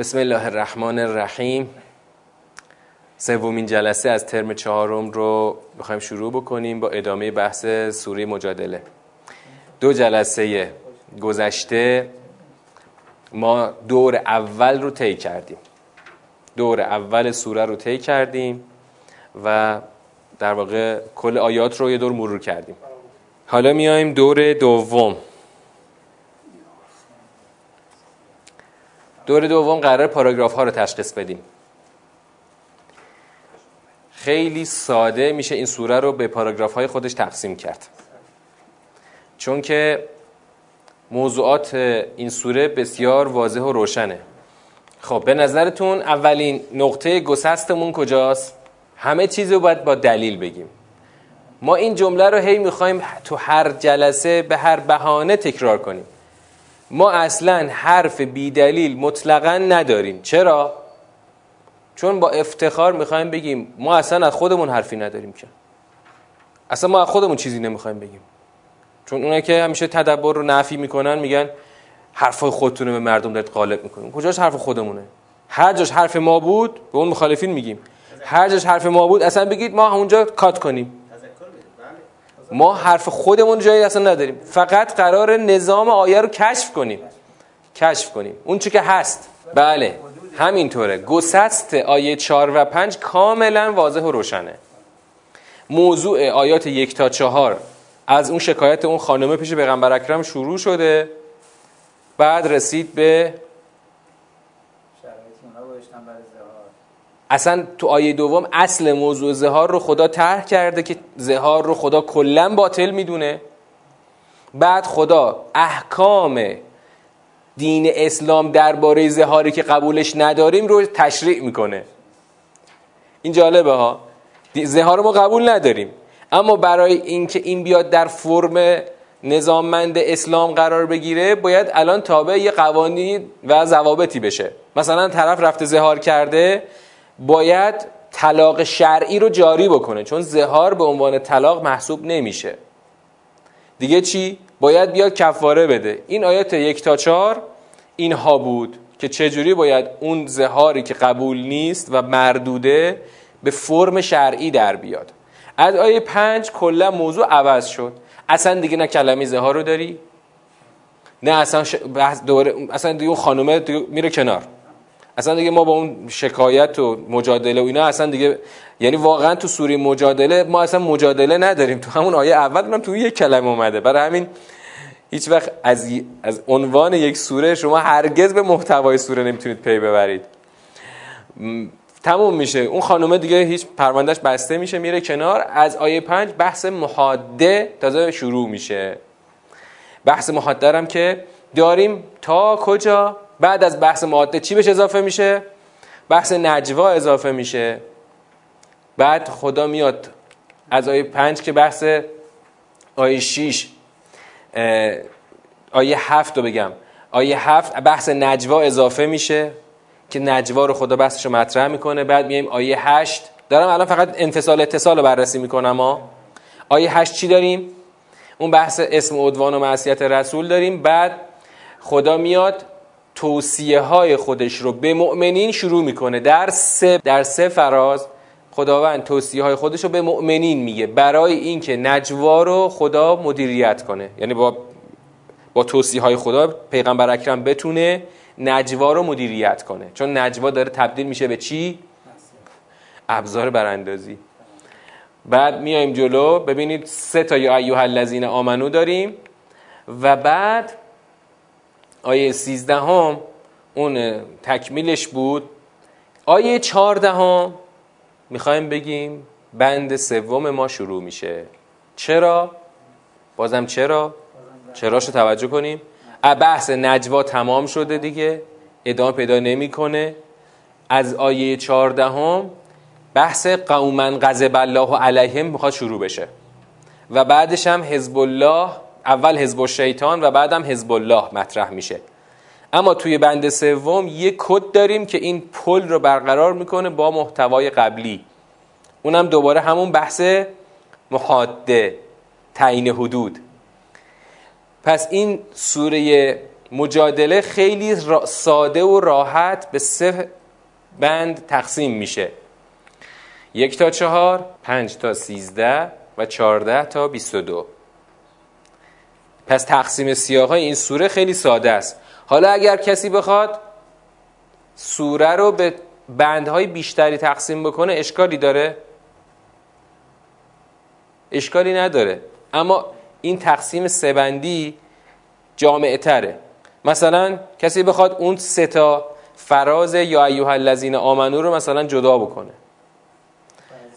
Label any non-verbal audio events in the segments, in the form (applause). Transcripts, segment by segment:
بسم الله الرحمن الرحیم سومین جلسه از ترم چهارم رو می‌خوایم شروع بکنیم با ادامه بحث سوره مجادله. دو جلسه گذشته ما دور اول رو طی کردیم. دور اول سوره رو طی کردیم و در واقع کل آیات رو یه دور مرور کردیم. حالا میایم دور دوم. دور دوم قرار پاراگراف ها رو تشخیص بدیم. خیلی ساده میشه این سوره رو به پاراگراف های خودش تقسیم کرد. چون که موضوعات این سوره بسیار واضح و روشنه. خب به نظرتون اولین نقطه گسستمون کجاست؟ همه چیز رو باید با دلیل بگیم. ما این جمله رو هی می‌خوایم تو هر جلسه به هر بهانه تکرار کنیم. ما اصلا حرف بیدلیل مطلقا نداریم. چرا؟ چون با افتخار می‌خوایم بگیم ما اصلا از خودمون حرفی نداریم که. اصلا ما از خودمون چیزی نمی‌خوایم بگیم. چون اونایی که همیشه تدبر رو نفی می‌کنن میگن حرفای خودتون به مردم دارید غالب می‌کنیم کجاش حرف خودمونه؟ هر جاش حرف ما بود به اون مخالفین میگیم. هر جاش حرف ما بود اصلا بگید ما اونجا کات کنیم. ما حرف خودمون جایی اصلا نداریم. فقط قرار نظام آیه رو کشف کنیم. کشف کنیم. اون چی که هست. بله. همینطوره. گسست آیه 4 و 5 کاملا واضح و روشنه. موضوع آیات یک تا چهار از اون شکایت اون خانمه پیش پیغمبر اکرم شروع شده. بعد رسید به اصلا تو آیه دوم اصل موضوع زهار رو خدا طرح کرده که زهار رو خدا کلا باطل می‌دونه. بعد خدا احکام دین اسلام درباره زهاری که قبولش نداریم رو تشریع می‌کنه. این جالبه ها. زهار ما قبول نداریم. اما برای اینکه این بیاد در فرم نظاممند اسلام قرار بگیره باید الان تابع یه قوانین و ضوابطی بشه. مثلا طرف رفته زهار کرده باید طلاق شرعی رو جاری بکنه. چون زهار به عنوان طلاق محسوب نمیشه. دیگه چی؟ باید بیاد کفاره بده. این آیات یک تا چار اینها بود که چجوری باید اون زهاری که قبول نیست و مردوده به فرم شرعی در بیاد. از آیه پنج کلا موضوع عوض شد. اصلا دیگه نه کلمه زهار رو داری نه اصلا ش... دوره... اصلا دیگه اون خانومه دیگه میره کنار. اصلا دیگه ما با اون شکایت و مجادله و اینا اصلا دیگه یعنی واقعا تو سوره مجادله ما اصلا مجادله نداریم. تو همون آیه اول هم تو یک کلمه اومده. برای همین هیچ وقت از, از عنوان یک سوره شما هرگز به محتوای سوره نمی‌تونید پی ببرید. تموم میشه. اون خانومه دیگه هیچ پروندهش بسته میشه میره کنار. از آیه پنج بحث محاده تازه شروع میشه. بحث محاده هم که داریم. تا کجا؟ بعد از بحث محاده چی بهش اضافه میشه؟ بحث نجوا اضافه میشه. بعد خدا میاد از آیه پنج که بحث آیه شیش آیه هفت رو بگم. آیه هفت بحث نجوا اضافه میشه که نجوا رو خدا بحثش رو مطرح می‌کنه. بعد میایم آیه هشت. دارم الان فقط انفصال اتصال رو بررسی می‌کنم ها. آیه هشت چی داریم؟ اون بحث اسم عدوان و معصیت رسول داریم. بعد خدا میاد توصیه های خودش رو به مؤمنین شروع می‌کنه. در سه در سه فراز خداوند توصیه های خودش رو به مؤمنین میگه. برای اینکه نجوا رو خدا مدیریت کنه. یعنی با با توصیه های خدا پیغمبر اکرم بتونه نجوا رو مدیریت کنه. چون نجوا داره تبدیل میشه به چی? ابزار براندازی. بعد میایم جلو. ببینید سه تا یا ایها الذین آمنو داریم. و بعد آیه 13 هم اون تکمیلش بود. آیه 14 هم می‌خوایم بگیم بند سوم ما شروع میشه. چرا؟ بازم چرا؟ چراشو توجه کنیم. بحث نجوا تمام شده دیگه. ادامه پیدا نمی‌کنه. از آیه 14 هم بحث قوما غضب الله علیهم می‌خواد شروع بشه. و بعدش هم حزب الله اول حزب الشیطان و بعدم حزب الله مطرح میشه. اما توی بند سوم یه کد داریم که این پل رو برقرار می‌کنه با محتوای قبلی. اونم دوباره همون بحث محاده تعیین حدود. پس این سوره مجادله خیلی ساده و راحت به سه بند تقسیم میشه. یک تا چهار پنج تا سیزده و چهارده تا بیست و دو. پس تقسیم سیاهای این سوره خیلی ساده است. حالا اگر کسی بخواد سوره رو به بندهای بیشتری تقسیم بکنه اشکالی داره؟ اشکالی نداره. اما این تقسیم سبندی جامعه تره. مثلا کسی بخواد اون سه تا فراز یا ایوها الذین آمنو رو مثلا جدا بکنه.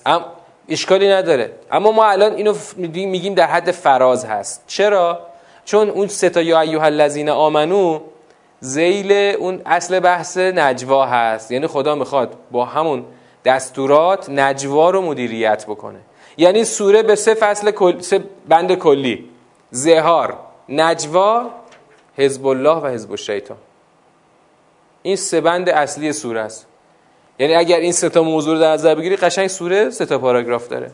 ام اشکالی نداره. اما ما الان اینو میگیم در حد فراز هست. چرا؟ چون اون سه تا یا ایوها الذین آمنو زیل اون اصل بحث نجوا هست. یعنی خدا می‌خواد با همون دستورات نجوا رو مدیریت بکنه. یعنی سوره به سه فصل کل... سه بند کلی. زهار نجوا حزب الله و حزب الشیطان. این سه بند اصلی سوره است. یعنی اگر این سه تا موضوع رو در نظر بگیری قشنگ سوره سه تا پاراگراف داره.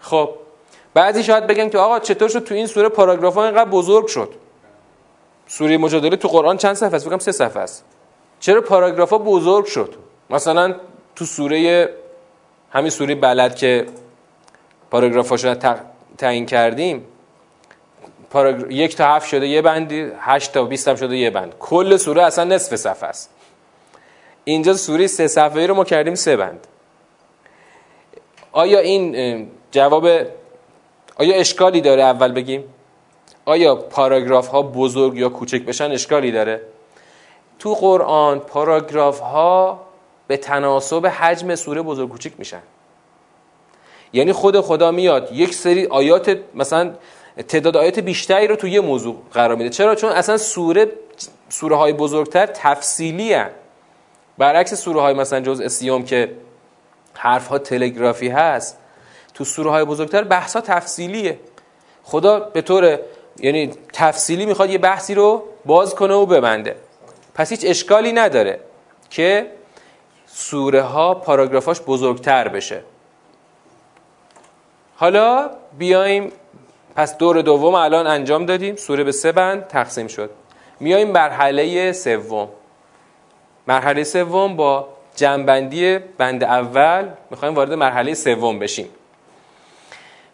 خب بعضی شاید بگن که آقا چطور شد تو این سوره پاراگراف ها اینقدر بزرگ شد؟ سوره مجادله تو قرآن چند صفحه است؟ بگم سه صفحه است. چرا پاراگراف ها بزرگ شد؟ مثلا تو سوره همین سوره بلد که پاراگراف رو تعیین کردیم پاراگراف یک تا هفت شده یه بندی هشت تا بیست هم شده یه بند. کل سوره اصلا نصف صفحه است. اینجا سوره سه صفحه رو ما کردیم سه بند. آیا این جواب آیا اشکالی داره اول بگیم؟ آیا پاراگراف ها بزرگ یا کوچک بشن؟ اشکالی داره. تو قرآن پاراگراف ها به تناسب حجم سوره بزرگ کوچک میشن. یعنی خود خدا میاد یک سری آیات مثلا تعداد آیات بیشتری رو تو یه موضوع قرار میده. چرا؟ چون اصلا سوره سوره های بزرگتر تفصیلی هن. برعکس سوره های مثلا جز سیوم که حرف ها تلگرافی هست تو سوره های بزرگتر بحث ها تفصیلیه. خدا به طور یعنی تفصیلی می‌خواد یه بحثی رو باز کنه و ببنده. پس هیچ اشکالی نداره که سوره ها پاراگرافاش بزرگتر بشه. حالا بیایم پس دور دوم الان انجام دادیم. سوره به سه بند تقسیم شد. میایم مرحله سوم. مرحله سوم با جنبندی بند اول. می‌خوایم وارد مرحله سوم بشیم.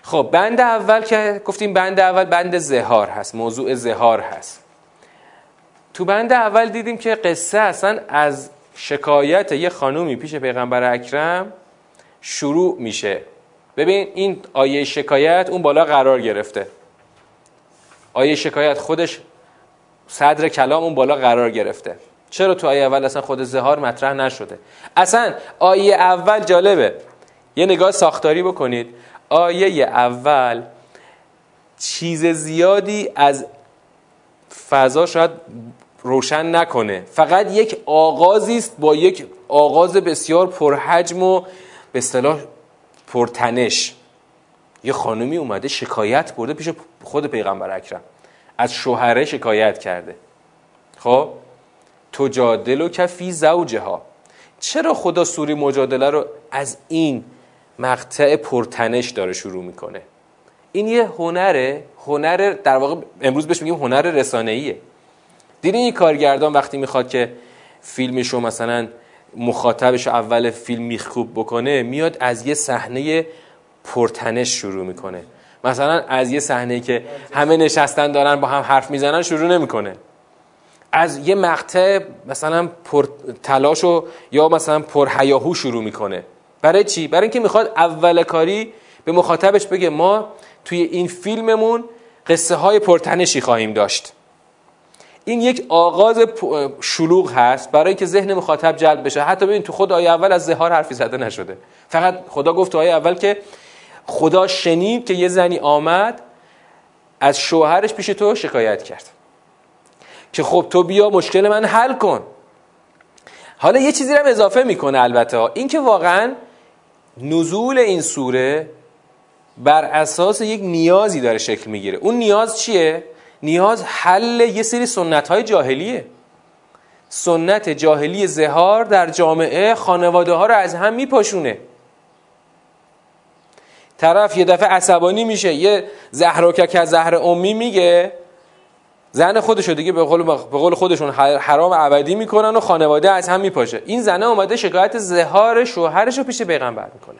خب بند اول که گفتیم بند اول بند زهار هست موضوع زهار هست. تو بند اول دیدیم که قصه اصلا از شکایت یه خانومی پیش پیغمبر اکرم شروع میشه. ببین این آیه شکایت اون بالا قرار گرفته. آیه شکایت خودش صدر کلام اون بالا قرار گرفته. چرا تو آیه اول اصلا خود زهار مطرح نشده؟ اصلا آیه اول جالبه. یه نگاه ساختاری بکنید. آیه اول چیز زیادی از فضا شاید روشن نکنه. فقط یک آغازی است با یک آغاز بسیار پرحجم و به اصطلاح پرتنش. یه خانمی اومده شکایت برده پیش خود پیغمبر اکرم. از شوهره شکایت کرده. خب؟ تجادل و کفی زوجه ها چرا خدا سوری مجادله رو از این مقطع پرتنش داره شروع می‌کنه. این یه هنره هنر در واقع امروز بهش میگیم هنر رسانه‌ایه. دیدین این کارگردان وقتی می‌خواد که فیلمش رو مثلا مخاطبش اول فیلم میخکوب بکنه میاد از یه صحنه پرتنش شروع می‌کنه. مثلا از یه صحنه که همه نشستن دارن با هم حرف می‌زنن شروع نمی‌کنه. از یه مقطع مثلا پر تلاش و یا مثلا پر حیاهو شروع می‌کنه. برای چی؟ برای اینکه می‌خواد اول کاری به مخاطبش بگه ما توی این فیلممون قصه های پرتنشی خواهیم داشت. این یک آغاز شلوغ هست برای اینکه ذهن مخاطب جلب بشه. حتی ببین تو خود آیه اول از زهار حرفی زده نشده. فقط خدا گفت تو آیه اول که خدا شنید که یه زنی آمد از شوهرش پیش تو شکایت کرد. که خب تو بیا مشکل من حل کن. حالا یه چیزی رو اضافه می‌کنه البته. این که واقعا نزول این سوره بر اساس یک نیازی داره شکل می‌گیره. اون نیاز چیه؟ نیاز حل یه سری سنت های جاهلیه. سنت جاهلی زهار در جامعه خانواده ها رو از هم میپاشونه. طرف یه دفعه عصبانی میشه یه زهراکک از زهر امی میگه زن خودشو دیگه به قول, به قول خودشون حرام ابدی می‌کنن و خانواده از هم میپاشه. این زنه اومده شکایت زهار شوهرش رو پیش پیغمبر می‌کنه.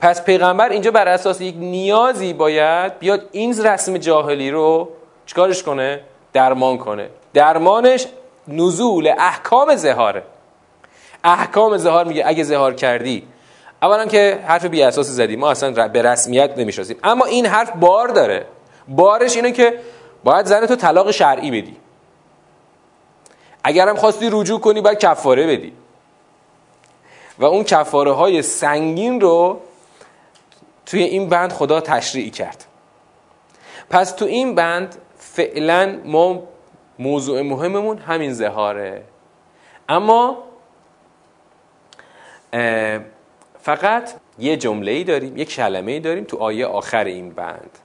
پس پیغمبر اینجا بر اساس یک نیازی باید بیاد این رسم جاهلی رو چیکارش کنه؟ درمان کنه. درمانش نزول احکام زهاره. احکام زهار میگه اگه زهار کردی. اولا که حرف بی اساس زدی. ما اصلا به رسمیت نمی‌شناسیم. اما این حرف بار داره. بارش اینه که باید زن تو طلاق شرعی بدی. اگرم خواستی رجوع کنی باید کفاره بدی. و اون کفاره های سنگین رو توی این بند خدا تشریع کرد. پس تو این بند فعلا ما موضوع مهممون همین زهاره. اما فقط یه جمله ای داریم یک کلمه ای داریم تو آیه آخر این بند.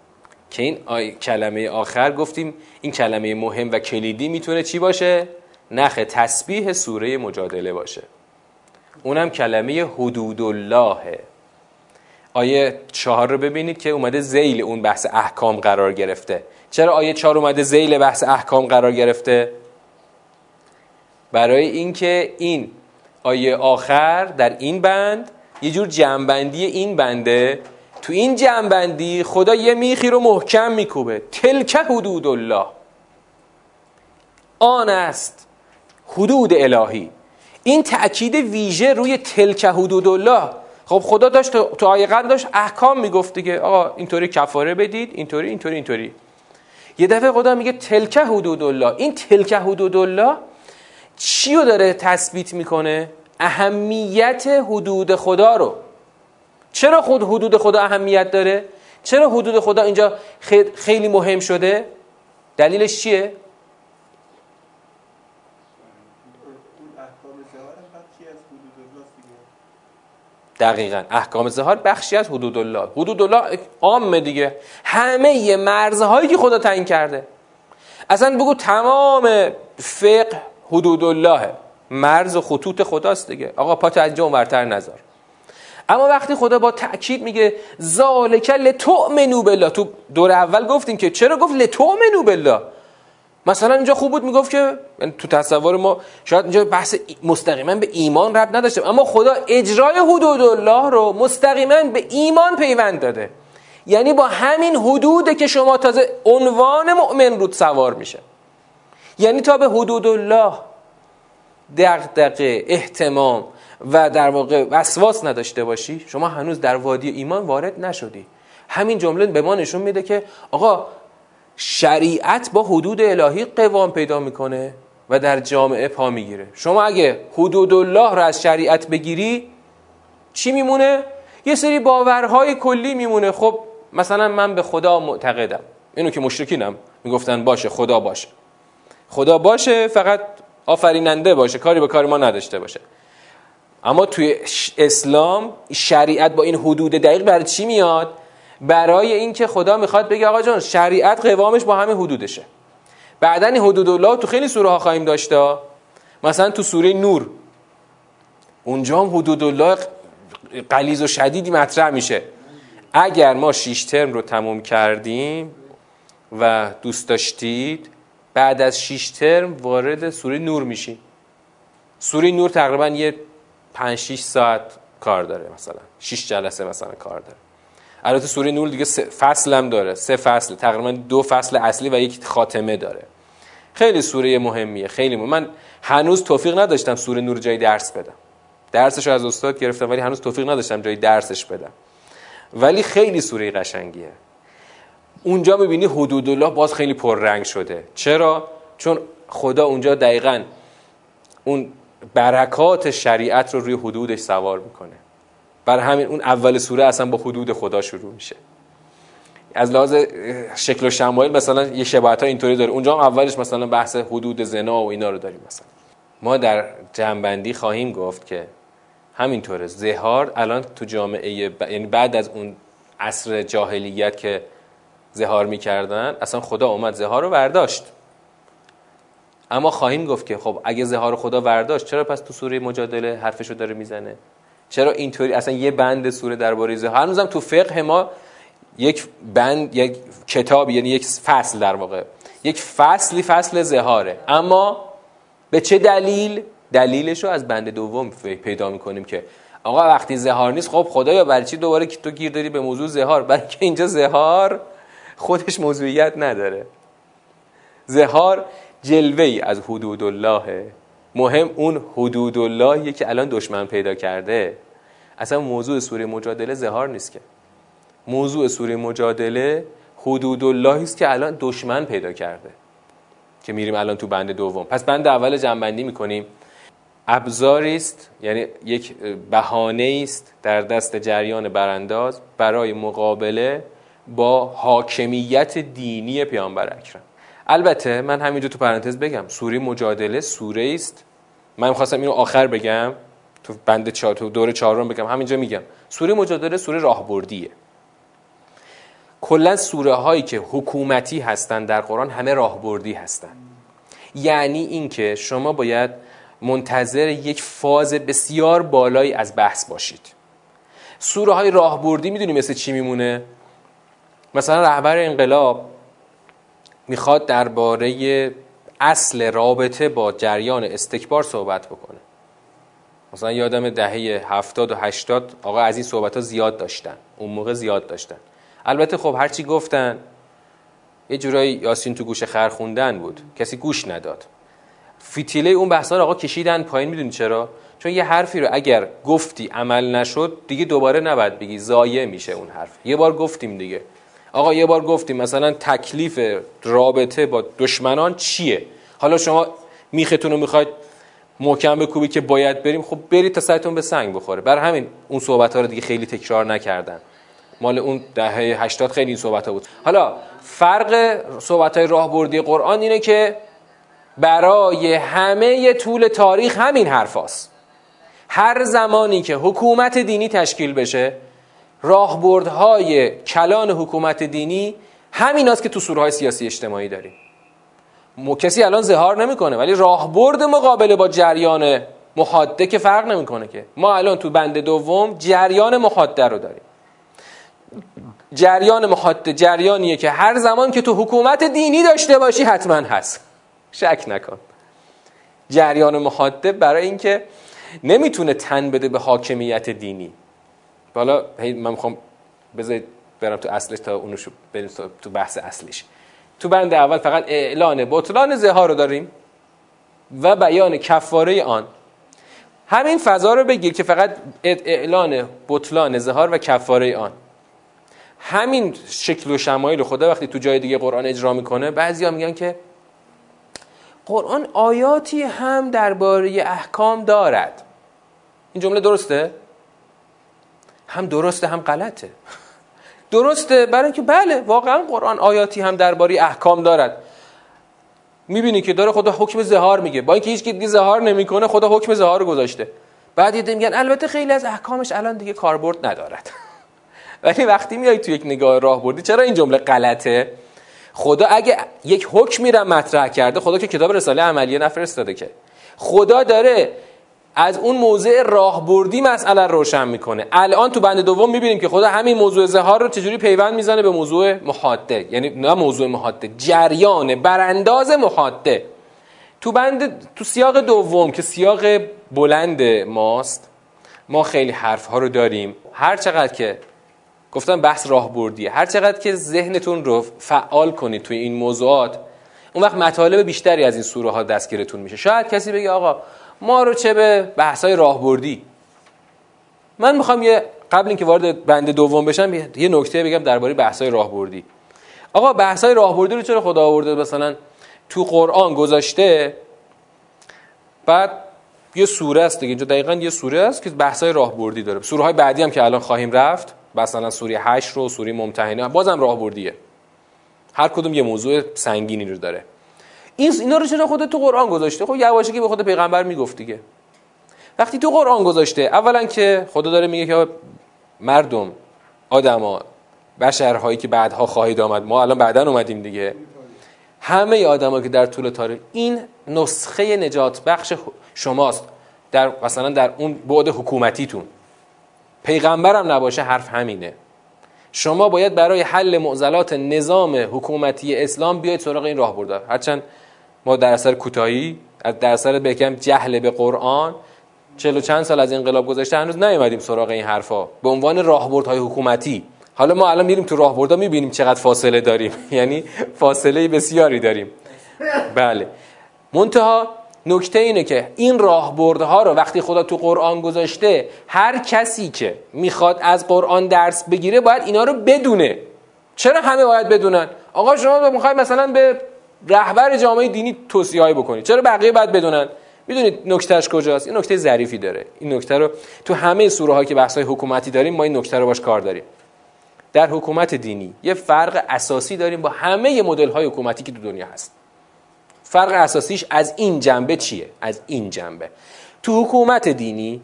که این آیه کلمه آخر گفتیم این کلمه مهم و کلیدی می‌تونه چی باشه؟ نخ تسبیح سوره مجادله باشه. اونم کلمه حدود الله آیه چهار رو ببینید که اومده زیل اون بحث احکام قرار گرفته. چرا آیه چهار اومده زیل بحث احکام قرار گرفته؟ برای اینکه این آیه آخر در این بند یه جور جنبندی این بنده تو این جنبندی خدا یه میخی رو محکم میکوبه. تلک حدود الله. آن است حدود الهی. این تأکید ویژه روی تلک حدود الله. خب خدا داشت تو آیه قبل داشت احکام می‌گفت دیگه. آقا اینطوری کفاره بدید اینطوری اینطوری اینطوری. یه دفعه خدا میگه تلک حدود الله. این تلک حدود الله چی رو داره تثبیت می‌کنه؟ اهمیت حدود خدا رو. چرا خود حدود خدا اهمیت داره؟ چرا حدود خدا اینجا خیلی مهم شده؟ دلیلش چیه؟ دقیقا. احکام زهار بخشی از حدود الله. حدود الله عامه دیگه. همه مرزهایی که خدا تعیین کرده. اصلا بگو تمام فقه حدود الله مرز و خطوط خداست دیگه. آقا پات از جا ورتر نذار. اما وقتی خدا با تأکید میگه ذالک لتؤمنوا بالله تو دور اول گفتیم که چرا گفت لتؤمنوا بالله؟ مثلا اینجا خوب بود می‌گفت که یعنی تو تصور ما شاید اینجا بحث مستقیما به ایمان رب نداشته اما خدا اجرای حدود الله رو مستقیما به ایمان پیوند داده. یعنی با همین حدوده که شما تازه عنوان مؤمن رود سوار میشه. یعنی تا به حدود الله دقدقه احتمام و در واقع وسواس نداشته باشی شما هنوز در وادی ایمان وارد نشدی. همین جمله به ما نشون میده که آقا شریعت با حدود الهی قوام پیدا می‌کنه و در جامعه پا می‌گیره. شما اگه حدود الله رو از شریعت بگیری چی میمونه؟ یه سری باورهای کلی میمونه. خب مثلا من به خدا معتقدم. اینو که مشرکینم می‌گفتن باشه خدا باشه. خدا باشه فقط آفریننده باشه کاری به کار ما نداشته باشه. اما توی اسلام شریعت با این حدود دقیق برای چی میاد؟ برای اینکه خدا می‌خواد بگه آقا جان شریعت قوامش با همه حدودشه. بعدا این حدود الله تو خیلی سوره ها خواهیم داشته مثلا تو سوره نور. اونجا هم حدود الله قلیز و شدیدی مطرح میشه. اگر ما شیش ترم رو تموم کردیم و دوست داشتید بعد از شیش ترم وارد سوره نور میشیم. سوره نور تقریبا یه 5 6 ساعت کار داره مثلا. 6 جلسه مثلا کار داره. البته سوره نور دیگه فصل هم داره. سه فصل. تقریبا دو فصل اصلی و یک خاتمه داره. خیلی سوره مهمیه. خیلی مهم. من هنوز توفیق نداشتم سوره نور جای درس بدم. درسش رو از استاد گرفتم ولی هنوز توفیق نداشتم جای درسش بدم. ولی خیلی سوره قشنگیه. اونجا می‌بینی حدود الله باز خیلی پررنگ شده. چرا؟ چون خدا اونجا دقیقا اون برکات شریعت رو روی حدودش سوار می‌کنه. بر همین اون اول سوره اصلا با حدود خدا شروع میشه. از لحاظ شکل و شمایل مثلا یه شباهت اینطوری داره. اونجا هم اولش مثلا بحث حدود زنا و اینا رو داریم مثلا. ما در جنبندی خواهیم گفت که همینطوره. زهار الان تو جامعه یعنی بعد از اون عصر جاهلیت که زهار می‌کردن اصلا خدا اومد زهار رو برداشت. اما خواهیم گفت که خب اگه زهار خدا برداشت چرا پس تو سوره مجادله حرفشو داره می‌زنه؟ چرا اینطوری اصلا یه بند سوره درباره زهار هنوزم تو فقه ما یک بند یک کتاب یعنی یک فصل در واقع یک فصلی فصل زهاره. اما به چه دلیل؟ دلیلش رو از بند دوم پیدا می‌کنیم که آقا وقتی زهار نیست خب خدایا برای چی دوباره که تو گیر داری به موضوع زهار؟ برای که اینجا زهار خودش موضوعیت نداره. زهار جلوه ای از حدود الله. مهم اون حدود اللهیه که الان دشمن پیدا کرده. اصلا موضوع سوره مجادله زهار نیست که. موضوع سوره مجادله حدود اللهی است که الان دشمن پیدا کرده. که میریم الان تو بند دوم. پس بند اول جنبندی می‌کنیم. ابزاری است یعنی یک بهانه است در دست جریان برانداز برای مقابله با حاکمیت دینی پیامبر اکرم. البته من همینجا تو پرانتز بگم سوره مجادله سوره است. من خواستم اینو آخر بگم تو بند چهار تو دور چهارم بگم همینجا میگم. سوره مجادله سوره راهبردیه. کلا سوره هایی که حکومتی هستن در قرآن همه راهبردی هستن. یعنی اینکه شما باید منتظر یک فاز بسیار بالایی از بحث باشید. سوره های راهبردی می‌دونی مثل چی میمونه؟ مثلا رهبر انقلاب می‌خواد درباره اصل رابطه با جریان استکبار صحبت بکنه. مثلا یادم دهه هفتاد و هشتاد آقا از این صحبت ها زیاد داشتن اون موقع زیاد داشتن. البته خب هرچی گفتن یه جورایی یاسین تو گوش خر خوندن بود کسی گوش نداد. فیتیله اون بحثا رو آقا کشیدن پایین می‌دونی چرا؟ چون یه حرفی رو اگر گفتی عمل نشد دیگه دوباره نباید بگی ضایع میشه اون حرف. یه بار گفتیم دیگه. آقا یه بار گفتیم مثلا تکلیف رابطه با دشمنان چیه؟ حالا شما میختون رو می‌خواید محکم بکوبی که باید بریم خب برید تا سرتون به سنگ بخوره. بر همین اون صحبت ها رو دیگه خیلی تکرار نکردن. مال اون دهه 80 خیلی این صحبت ها بود. حالا فرق صحبت های راهبردی قرآن اینه که برای همه طول تاریخ همین حرف هست. هر زمانی که حکومت دینی تشکیل بشه راهبردهای کلان حکومت دینی همین است که تو سورهای سیاسی اجتماعی داریم. کسی الان زهار نمی‌کنه ولی راهبرد مقابله با جریان محاده که فرق نمی‌کنه که. ما الان تو بند دوم جریان محاده رو داریم. جریان محاده جریانیه که هر زمان که تو حکومت دینی داشته باشی حتما هست. شک نکن. جریان محاده برای اینکه نمی‌تونه تن بده به حاکمیت دینی. حالا من می‌خوام بذارید برم تو اصلش تا اونو شو بریم تو بحث اصلیش تو بند اول فقط اعلان بطلان زهار رو داریم و بیان کفاره آن. همین فضا رو بگیر که فقط اعلان بطلان زهار و کفاره آن. همین شکل و شمایل خدا وقتی تو جای دیگه قرآن اجرا می‌کنه بعضیا میگن که قرآن آیاتی هم درباره احکام دارد. این جمله درسته؟ هم درسته هم غلطه. درسته برای اینکه بله واقعا قرآن آیاتی هم درباره احکام دارد. می‌بینی که داره خدا حکم زهار میگه. با اینکه هیچ دیگه زهار نمی‌کنه خدا حکم زهار گذاشته. بعد یه میگن البته خیلی از احکامش الان دیگه کاربرد ندارد. (laughs) ولی وقتی میای تو یک نگاه راه بردی چرا این جمله غلطه؟ خدا اگه یک حکم میرم مطرح کرده خدا که کتاب رساله عملیه نفرستاده که. خدا داره از اون موضع راهبردی مسئله روشن می‌کنه. الان تو بند دوم می‌بینیم که خدا همین موضوع زهار رو چجوری پیوند می‌زنه به موضوع محاده. یعنی نه موضوع محاده جریان برانداز محاده. تو بند تو سیاق دوم که سیاق بلند ماست ما خیلی حرف ها رو داریم. هر چقدر که گفتم بحث راهبردیه هر چقدر که ذهنتون رو فعال کنید توی این موضوعات اون وقت مطالب بیشتری از این سوره ها دستگیرتون میشه. شاید کسی بگه آقا ما رو چه به بحثای راهبردی. من می‌خوام یه قبل اینکه وارد بند دوم بشم یه نکته بگم درباره بحثای راهبردی. آقا بحثای راهبردی رو چرا خدا آورده؟ مثلا تو قرآن گذاشته بعد یه سوره است دیگه اینجا دقیقا یه سوره است که بحثای راهبردی داره. سوره های بعدی هم که الان خواهیم رفت مثلا سوره 8 رو سوره ممتحنه بازم راهبردیه. هر کدوم یه موضوع سنگینی رو داره. این اینا رو چرا خودت تو قرآن گذاشته؟ خب یواشکی به خود پیغمبر می‌گفت دیگه. وقتی تو قرآن گذاشته اولا که خدا داره میگه که مردم آدما بشرهایی که بعدها خواهید آمد ما الان بعدا اومدیم دیگه. همه آدما که در طول تاریخ این نسخه نجات بخش شماست. در مثلا در اون بعد حکومتیتون. پیغمبرم نباشه حرف همینه. شما باید برای حل معضلات نظام حکومتی اسلام بیاید سراغ این راه برده هرچند ما در اثر کوتاهی در اثر بگم جهل به قرآن چلو چند سال از انقلاب گذشته هنوز نیومدیم سراغ این حرفا. به عنوان راهبردهای حکومتی. حالا ما الان میریم تو راهبردها می‌بینیم چقدر فاصله داریم. (laughs) یعنی فاصله بسیاری داریم. بله. منتها نکته اینه که این راهبردها رو وقتی خدا تو قرآن گذاشته هر کسی که می‌خواد از قرآن درس بگیره باید اینا رو بدونه. چرا همه باید بدونن؟ آقا شما می‌خوای مثلا به رهبر جامعه دینی توصیه‌ای بکنید. چرا بقیه باید بدونن؟ می‌دونید نکتهش کجاست؟ این نکته ظریفی داره. این نکته رو تو همه سوره که بحث های حکومتی داریم ما این نکته رو باش کار داریم. در حکومت دینی یه فرق اساسی داریم با همه مدل های حکومتی که تو دنیا هست. فرق اساسیش از این جنبه چیه؟ از این جنبه. تو حکومت دینی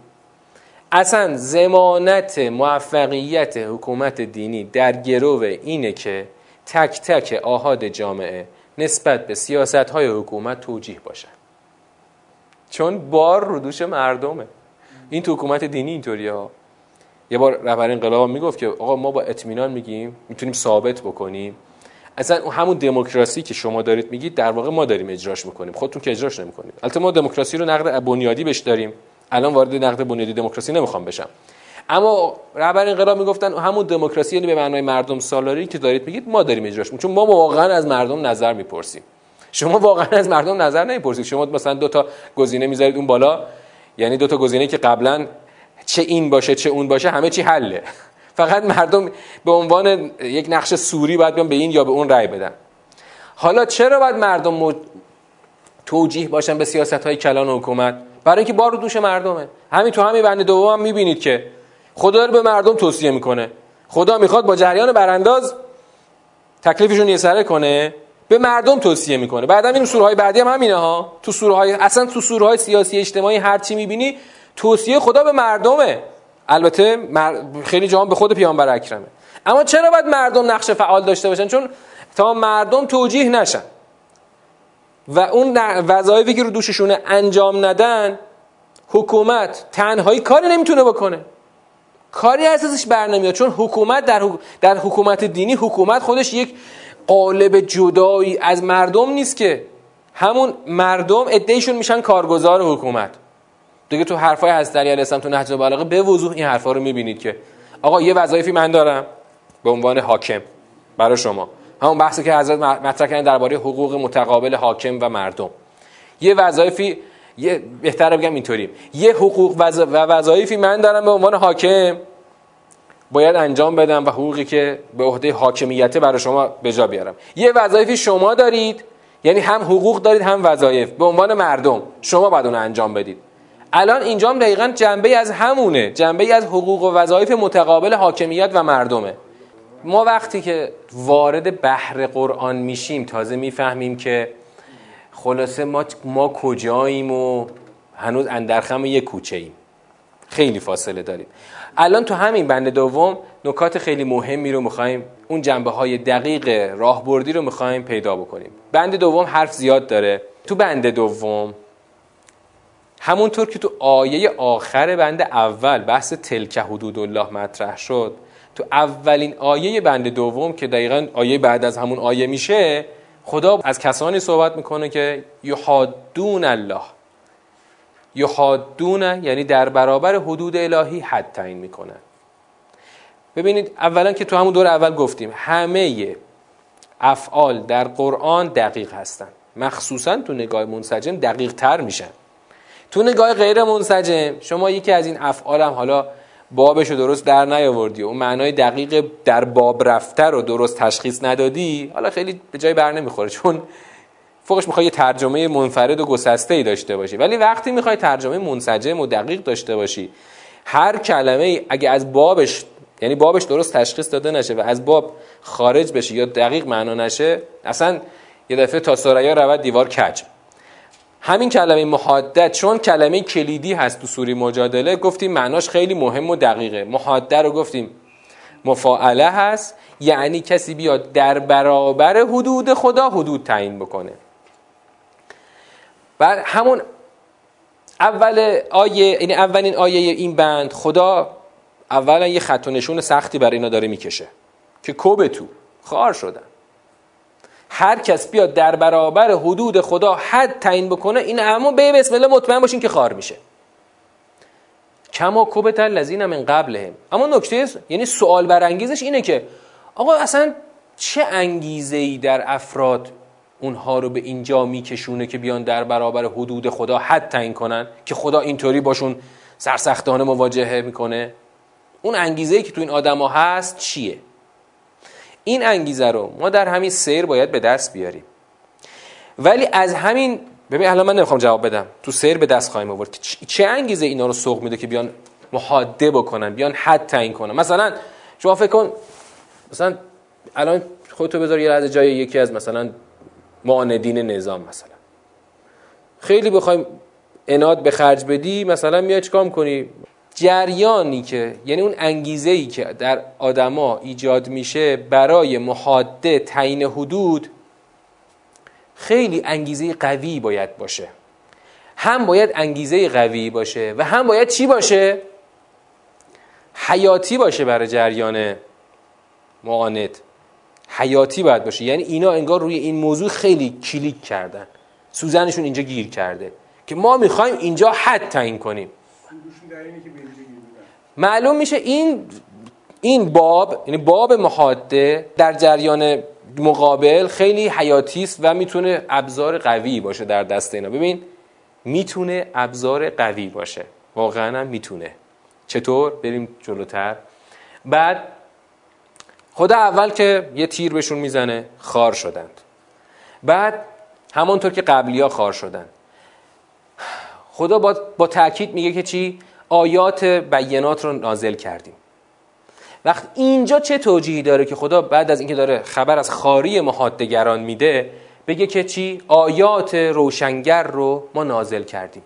اصلا زمانت موفقیت حکومت دینی در گرو اینه که تک تک آهاد جامعه نسبت به سیاست های حکومت توجیه باشن چون بار رو دوش مردمه. این تو حکومت دینی اینطوریه ها. یه بار رهبر انقلاب می‌گفت که آقا ما با اطمینان میگیم می‌تونیم ثابت بکنیم. اصلا همون دموکراسی که شما دارید میگید در واقع ما داریم اجراش می‌کنیم. خودتون که اجراش نمی‌کنید. البته ما دموکراسی رو نقد بنیادی بهش داریم. الان وارد نقد بنیادی دموکراسی نمی‌خوام بشم. اما رهبر انقلاب می‌گفتن همون دموکراسی یعنی به معنای مردم سالاری که دارید میگید ما داریم اجراش چون ما واقعا از مردم نظر می‌پرسیم. شما واقعا از مردم نظر نمی‌پرسید. شما مثلا دو تا گزینه می‌ذارید اون بالا. یعنی دو تا گزینه که قبلا چه این باشه چه اون باشه همه چی حله. (laughs) فقط مردم به عنوان یک نقش سوری باید بیان به این یا به اون رأی بدن. حالا چرا باید مردم توجیه باشن به سیاست های کلان و حکومت؟ برای اینکه بار رو دوش مردمه. همین تو همین بند دوم هم می‌بینید که خدا رو به مردم توصیه می‌کنه. خدا می‌خواد با جریان برانداز تکلیفشون یه سره کنه به مردم توصیه می‌کنه. بعدا این سوره های بعدی هم همینه ها. تو سوره های اصلا تو سوره های سیاسی اجتماعی هر چی می‌بینی توصیه خدا به مردمه. البته خیلی جوان به خود پیامبر اکرمه. اما چرا باید مردم نقش فعال داشته باشن؟ چون تا مردم توجیه نشن. و اون وظایفی که رو دوششونه انجام ندن حکومت تنهایی کاری نمی‌تونه بکنه. کاری اساسش برنمیاد چون حکومت در, در حکومت دینی حکومت خودش یک قالب جدایی از مردم نیست که همون مردم ادهشون میشن کارگزار حکومت. دیگه تو حرفای حضرت علی علیه تو نهج البلاغه به وضوح این حرفا رو می‌بینید که آقا یه وظایفی من دارم به عنوان حاکم برای شما. همون بحثی که حضرت مطرح کردن درباره حقوق متقابل حاکم و مردم. یه وظایفی یه بهتره بگم اینطوری. یه حقوق و وظایفی من دارم به عنوان حاکم. باید انجام بدم و حقوقی که به عهده حاکمیت برای شما به جا بیارم. یه وظایفی شما دارید یعنی هم حقوق دارید هم وظایف به عنوان مردم. شما باید اون انجام بدید. الان اینجا دقیقا جنبه از همونه. جنبه از حقوق و وظایف متقابل حاکمیت و مردمه. ما وقتی که وارد بحر قرآن میشیم تازه می‌فهمیم که خلاصه ما, ما کجاییم و هنوز اندرخم یک کوچه ایم. خیلی فاصله داریم. الان تو همین بند دوم نکات خیلی مهمی رو می‌خوایم اون جنبه های دقیق راهبردی رو می‌خوایم پیدا بکنیم. بند دوم حرف زیاد داره. تو بند دوم همونطور که تو آیه آخر بند اول بحث تلک حدود الله مطرح شد تو اولین آیه بند دوم که دقیقا آیه بعد از همون آیه میشه خدا از کسانی صحبت می‌کنه که یحادون الله. یحادون یعنی در برابر حدود الهی حد تعیین می‌کنن ببینید اولا که تو همون دور اول گفتیم همه افعال در قرآن دقیق هستن. مخصوصا تو نگاه منسجم دقیق تر میشن. تو نگاه غیر منسجم شما یکی از این افعال هم حالا بابش رو درست در نیاوردی اون معنای دقیق در باب رفته رو درست تشخیص ندادی حالا خیلی به جای بر نمی‌خوره چون فوقش می‌خوای یه ترجمه منفرد و گسسته ای داشته باشی. ولی وقتی می‌خوای ترجمه منسجم و دقیق داشته باشی هر کلمه اگه از بابش یعنی بابش درست تشخیص داده نشه و از باب خارج بشه یا دقیق معنا نشه اصلا یه دفعه تا سریا رود دیوار کج. همین کلمه محادت چون کلمه کلیدی هست تو سوری مجادله گفتیم معناش خیلی مهم و دقیقه. محاده رو گفتیم. مفاعله هست یعنی کسی بیاد در برابر حدود خدا حدود تعیین بکنه. و همون اول آیه یعنی اولین آیه این بند خدا اولا یه خط و نشون سختی برای اینا داره می‌کشه که کوب تو خار شدن. هر کس بیاد در برابر حدود خدا حد تعیین بکنه این اما به بسم الله مطمئن باشین که خار میشه. کما کوبت الذین من قبلهم. اما نکته یعنی سوال برانگیزش اینه که آقا اصلا چه انگیزه ای در افراد اونها رو به اینجا میکشونه که بیان در برابر حدود خدا حد تعیین کنن؟ که خدا اینطوری باشون سرسختانه مواجهه می‌کنه؟ اون انگیزه ای که تو این آدما هست چیه؟ این انگیزه رو ما در همین سیر باید به دست بیاریم. ولی از همین ببین الان من نمی‌خوام جواب بدم. تو سیر به دست خواهیم آورد. چه انگیزه اینا رو سوق میده که بیان محاده بکنن بیان حد تعیین کنن؟ مثلا شما فکر کن مثلا الان خودتو بذار یه لحظه جای یکی از مثلا معاندین نظام مثلا. خیلی بخوایم اناد به خرج بدی مثلا میای چیکار کنی؟ جریانی که یعنی اون انگیزه ای که در آدما ایجاد میشه برای محاده تعیین حدود خیلی انگیزه قوی باید باشه. هم باید انگیزه قوی باشه و هم باید چی باشه؟ حیاتی باشه برای جریان معاند. حیاتی باید باشه. یعنی اینا انگار روی این موضوع خیلی کلیک کردن. سوزنشون اینجا گیر کرده. که ما می‌خوایم اینجا حد تعیین کنیم. معلوم میشه این این باب یعنی باب محاده در جریان مقابل خیلی حیاتی است و می‌تونه ابزار قوی باشه در دست اینا. ببین می‌تونه ابزار قوی باشه. واقعا هم می‌تونه. چطور؟ بریم جلوتر. بعد خدا اول که یه تیر بهشون می‌زنه خار شدند. بعد همانطور که قبلی ها خار شدند. خدا با, با تاکید میگه که چی؟ آیات بینات رو نازل کردیم. وقت اینجا چه توجیهی داره که خدا بعد از اینکه داره خبر از خاری محادگران میده بگه که چی؟ آیات روشنگر رو ما نازل کردیم.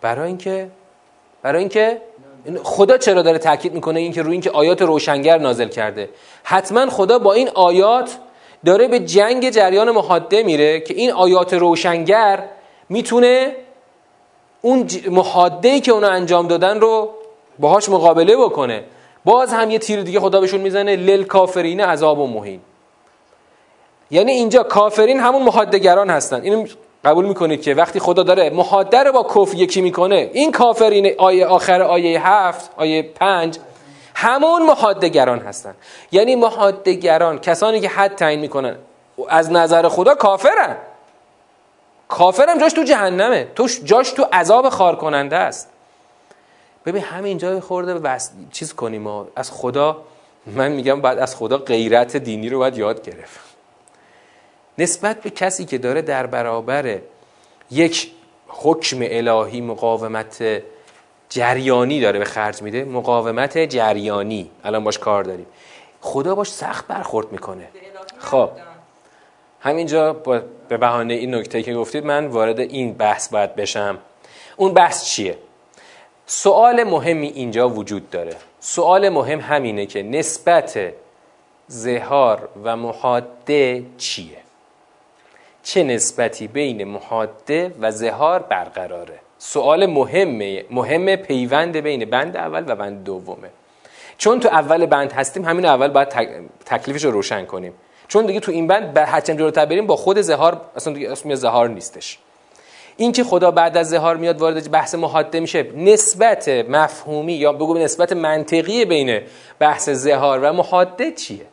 برای اینکه برای اینکه خدا چرا داره تاکید می‌کنه اینکه روی اینکه آیات روشنگر نازل کرده؟ حتما خدا با این آیات داره به جنگ جریان محاده میره که این آیات روشنگر می‌تونه اون محاده ای که اونا انجام دادن رو باهاش مقابله بکنه. باز هم یه تیر دیگه خدا بهشون می‌زنه لل کافرین عذاب و مهین یعنی اینجا کافرین همون محادگران هستن. اینو قبول می‌کنید که وقتی خدا داره محاده رو با کف یکی می‌کنه این کافرین آیه آخر آیه هفت آیه پنج همون محادگران هستن. یعنی محادگران کسانی که حد تعیین می‌کنن از نظر خدا کافرن. کافرم جاش تو جهنمه. تو جاش تو عذاب خار کننده است. ببین همین جای خورده بس چیز کنیم ما. از خدا من میگم بعد از خدا غیرت دینی رو باید یاد گرفت. نسبت به کسی که داره در برابر یک حکم الهی مقاومت جریانی داره به خرج میده مقاومت جریانی. الان باش کار داریم. خدا باش سخت برخورد می‌کنه. خب. همینجا به بهانه این نکته که گفتید من وارد این بحث باید بشم. اون بحث چیه؟ سوال مهمی اینجا وجود داره. سوال مهم همینه که نسبت زهار و محاده چیه؟ چه نسبتی بین محاده و زهار برقراره؟ سوال مهمه مهم پیوند بین بند اول و بند دومه. چون تو اول بند هستیم همین اول باید تکلیفش رو روشن کنیم. چون دیگه تو این بند هرچند جلوتر بریم با خود زهار اصلا دیگه اسم زهار نیستش. این که خدا بعد از زهار میاد وارد بحث محاده میشه نسبت مفهومی یا بگو نسبت منطقی بین بحث زهار و محاده چیه؟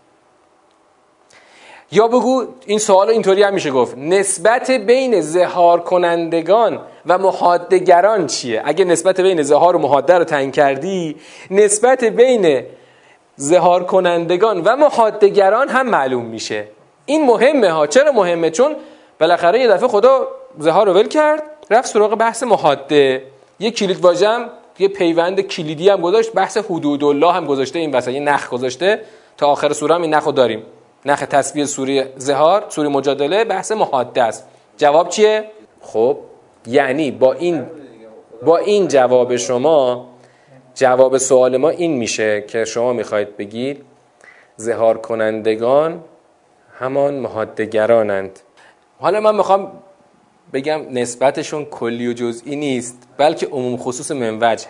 یا بگو این سوال اینطوری هم میشه گفت نسبت بین زهار کنندگان و محادگران چیه؟ اگه نسبت بین زهار و محاده رو تعیین کردی نسبت بین زهار کنندگان و محادگران هم معلوم میشه. این مهمه ها. چرا مهمه؟ چون بالاخره یه دفعه خدا زهار رو ول کرد رفت سراغ بحث محاده. یه کلید واژم یه پیوند کلیدی هم گذاشت بحث حدود الله هم گذاشته این وسط یه نخ گذاشته. تا آخر سوره هم این نخ داریم. نخ تسبیح سوره زهار سوره مجادله بحث محاده است. جواب چیه؟ خب یعنی با این با این جواب شما جواب سوال ما این میشه که شما می‌خواید بگید زهار کنندگان همان محادگرانند حالا من می‌خوام بگم نسبتشون کلی و جزئی نیست بلکه عموم خصوص منوجه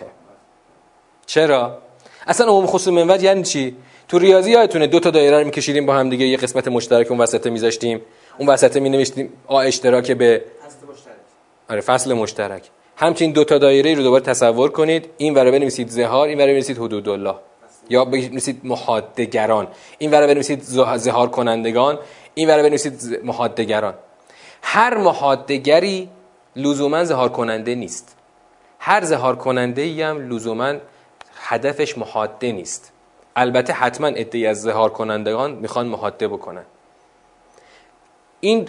چرا؟ اصلا عموم خصوص منوج یعنی چی؟ تو ریاضی یادتونه دو تا دایره رو میکشیدیم با هم دیگه یه قسمت مشترک اون وسط میذاشتیم اون وسط می نوشتیم آ اشتراک به آره فصل مشترک همچین دو تا دایره رو دوباره تصور کنید. این ور بنویسید زهار این ور بنویسید حدود الله. یا بنویسید محادگران. این ور بنویسید زهار کنندگان. این ور بنویسید محادگران. هر محادگری لزوما زهار کننده نیست. هر زهار کننده ای هم لزوما هدفش محاده نیست. البته حتما ادعی از زهار کنندگان می‌خوان محاده بکنن. این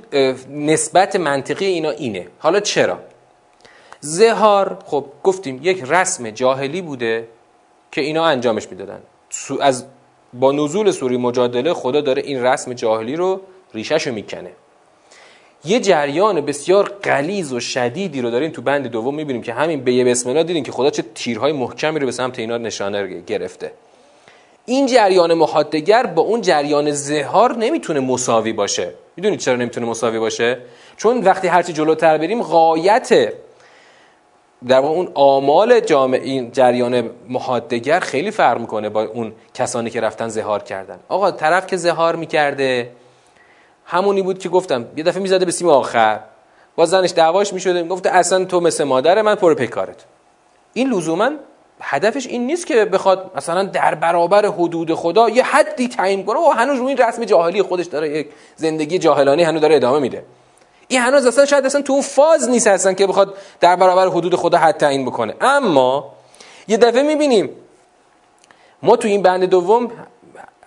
نسبت منطقی اینا اینه. حالا چرا؟ زهار خب گفتیم یک رسم جاهلی بوده که اینا انجامش می‌دادن. از با نزول سوری مجادله خدا داره این رسم جاهلی رو ریشش رو می‌کنه. یه جریان بسیار قلیز و شدیدی رو داریم تو بند دوم می‌بینیم که همین به یه بسم الله دیدیم که خدا چه تیرهای محکمی رو به سمت اینا نشانه گرفته. این جریان محادگر با اون جریان زهار نمی‌تونه مساوی باشه. می‌دونید چرا نمی‌تونه مساوی باشه؟ چون وقتی هرچی جلوتر بریم غایت در واقع اون آمال جامعه این جریان محادگر خیلی فرق می‌کنه با اون کسانی که رفتن زهار کردن. آقا طرف که زهار می‌کرده همونی بود که گفتم یه دفعه می‌زده به سیم آخر با زنش دعواش می‌شده می‌گفته اصلا تو مثل مادر من پر پیکارت این لزوما هدفش این نیست که بخواد مثلا در برابر حدود خدا یه حدی تعیین کنه. و هنوز روی این رسم جاهلی خودش داره یک زندگی جاهلانی هنوز داره ادامه میده. این هنوز اصلا شاید اصلا تو فاز نیست اصلا که بخواد در برابر حدود خدا حد تعیین بکنه. اما یه دفعه می‌بینیم ما تو این بند دوم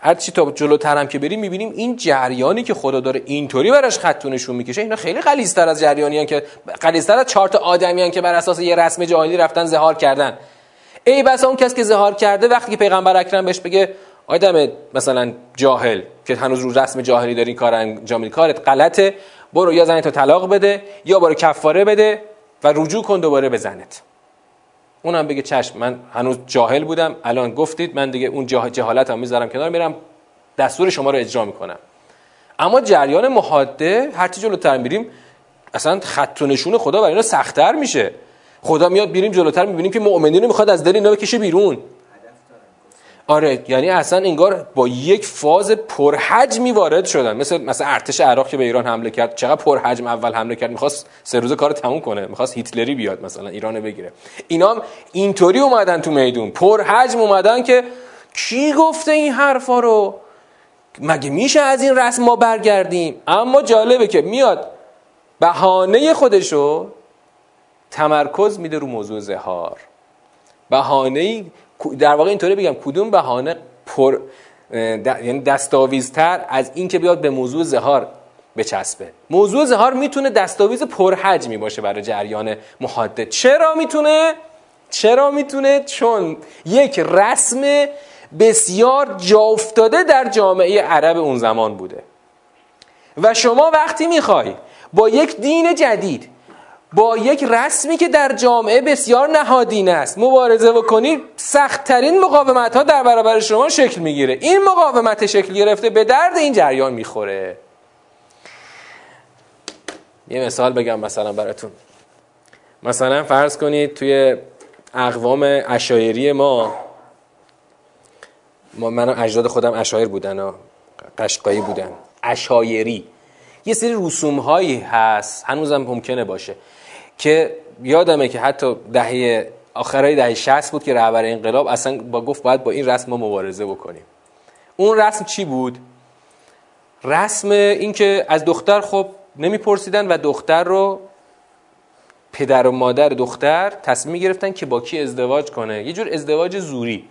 هر چی تا جلوتر هم که بریم می‌بینیم این جریانی که خدا داره اینطوری براش خطونشون می‌کشه. اینا خیلی غلیظتر از جریانی که غلیظتر از چهار تا آدمی که بر اساس یه رسم جاهلی رفتن زهار کردن. ای بس اون کس که زهار کرده وقتی که پیغمبر اکرم بهش بگه آدم مثلا جاهل که هنوز رو رسم جاهلی داری کار انجام کارت غلطه. برو یا زنتو طلاق بده یا برو کفاره بده و رجوع کن دوباره به زنت. اونم بگه چشم من هنوز جاهل بودم الان گفتید من دیگه اون جهالت هم می‌ذارم کنار میرم دستور شما رو اجرا می‌کنم. اما جریان محاده هرچی جلوتر میریم اصلا خط و نشون خدا برای اینا سختتر میشه. خدا میاد بیریم جلوتر می‌بینیم که مؤمنین رو می‌خواد از دل اینا بکشه بیرون. آره یعنی اصلا انگار با یک فاز پرحجمی وارد شدن. مثل مثلا ارتش عراق که به ایران حمله کرد. چقدر پرحجم اول حمله کرد. می‌خواست سه روز کار تموم کنه. می‌خواست هیتلری بیاد مثلا ایرانو بگیره. اینا اینطوری اومدن تو میدون. پرحجم اومدن که کی گفته این حرفا رو؟ مگه میشه از این رسم ما برگردیم؟ اما جالبه که میاد بهانه خودشو تمرکز میده رو موضوع زهار. بهانه در واقع اینطوری بگم کدوم بهانه پر یعنی دستاویزتر از این که بیاد به موضوع زهار بچسبه؟ موضوع زهار می‌تونه دستاویز پرحجمی باشه برای جریان محدد چرا می‌تونه؟ چرا می‌تونه؟ چون یک رسم بسیار جا افتاده در جامعه عرب اون زمان بوده. و شما وقتی می‌خوای با یک دین جدید با یک رسمی که در جامعه بسیار نهادین است. مبارزه بکنید سختترین مقاومت ها در برابر شما شکل می‌گیره. این مقاومت شکل گرفته به درد این جریان می‌خوره. یه مثال بگم مثلا براتون. مثلا فرض کنید توی اقوام اشایری ما ما من اجداد خودم اشایر بودن و قشقایی بودن. اشایری یه سری رسوم هایی هست. هنوزم ممکنه باشه. که یادمه که حتی دهه آخرای دهه 60 بود که رهبر انقلاب اصلا با گفت باید با این رسم ما مبارزه بکنیم. اون رسم چی بود؟ رسم اینکه از دختر خب نمیپرسیدن و دختر رو پدر و مادر دختر تصمیم گرفتن که با کی ازدواج کنه. یه جور ازدواج زوری.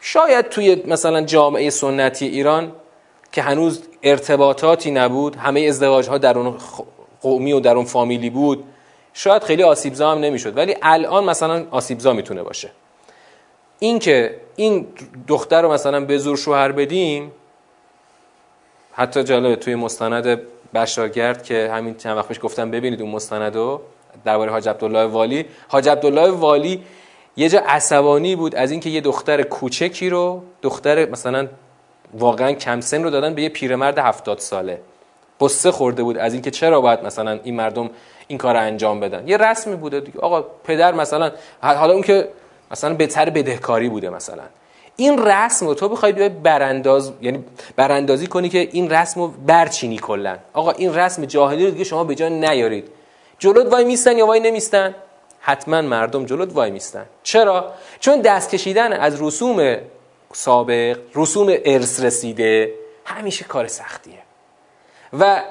شاید توی مثلا جامعه سنتی ایران که هنوز ارتباطاتی نبود همه ازدواج ها در اون قومی و در اون فامیلی بود شاید خیلی آسیبزا هم نمی‌شد ولی الان مثلا آسیبزا می‌تونه باشه. این که این دختر رو مثلا به زور شوهر بدیم حتی جالبه توی مستند بشارگرد که همین چند وقت پیش گفتم ببینید اون مستندو درباره حاج عبدالله والی. حاج عبدالله والی یه جا عصبانی بود از اینکه یه دختر کوچکی رو دختر مثلا واقعا کم سن رو دادن به یه پیرمرد هفتاد ساله. قصه خورده بود از اینکه چرا باید مثلا این مردم این کار انجام بدن. یه رسمی بوده دیگه. آقا پدر مثلا حالا اون که مثلا بهتر بدهکاری بوده مثلا. این رسم رو تو بخوای بیای برانداز یعنی براندازی کنی که این رسم رو برچینی کلا آقا این رسم جاهلی رو دیگه شما به جا نیارید. جلوت وای میستن یا وای نمیستن؟ حتما مردم جلوت وای میستن. چرا؟ چون دست کشیدن از رسوم سابق رسوم ارث رسیده همیشه کار سختیه. و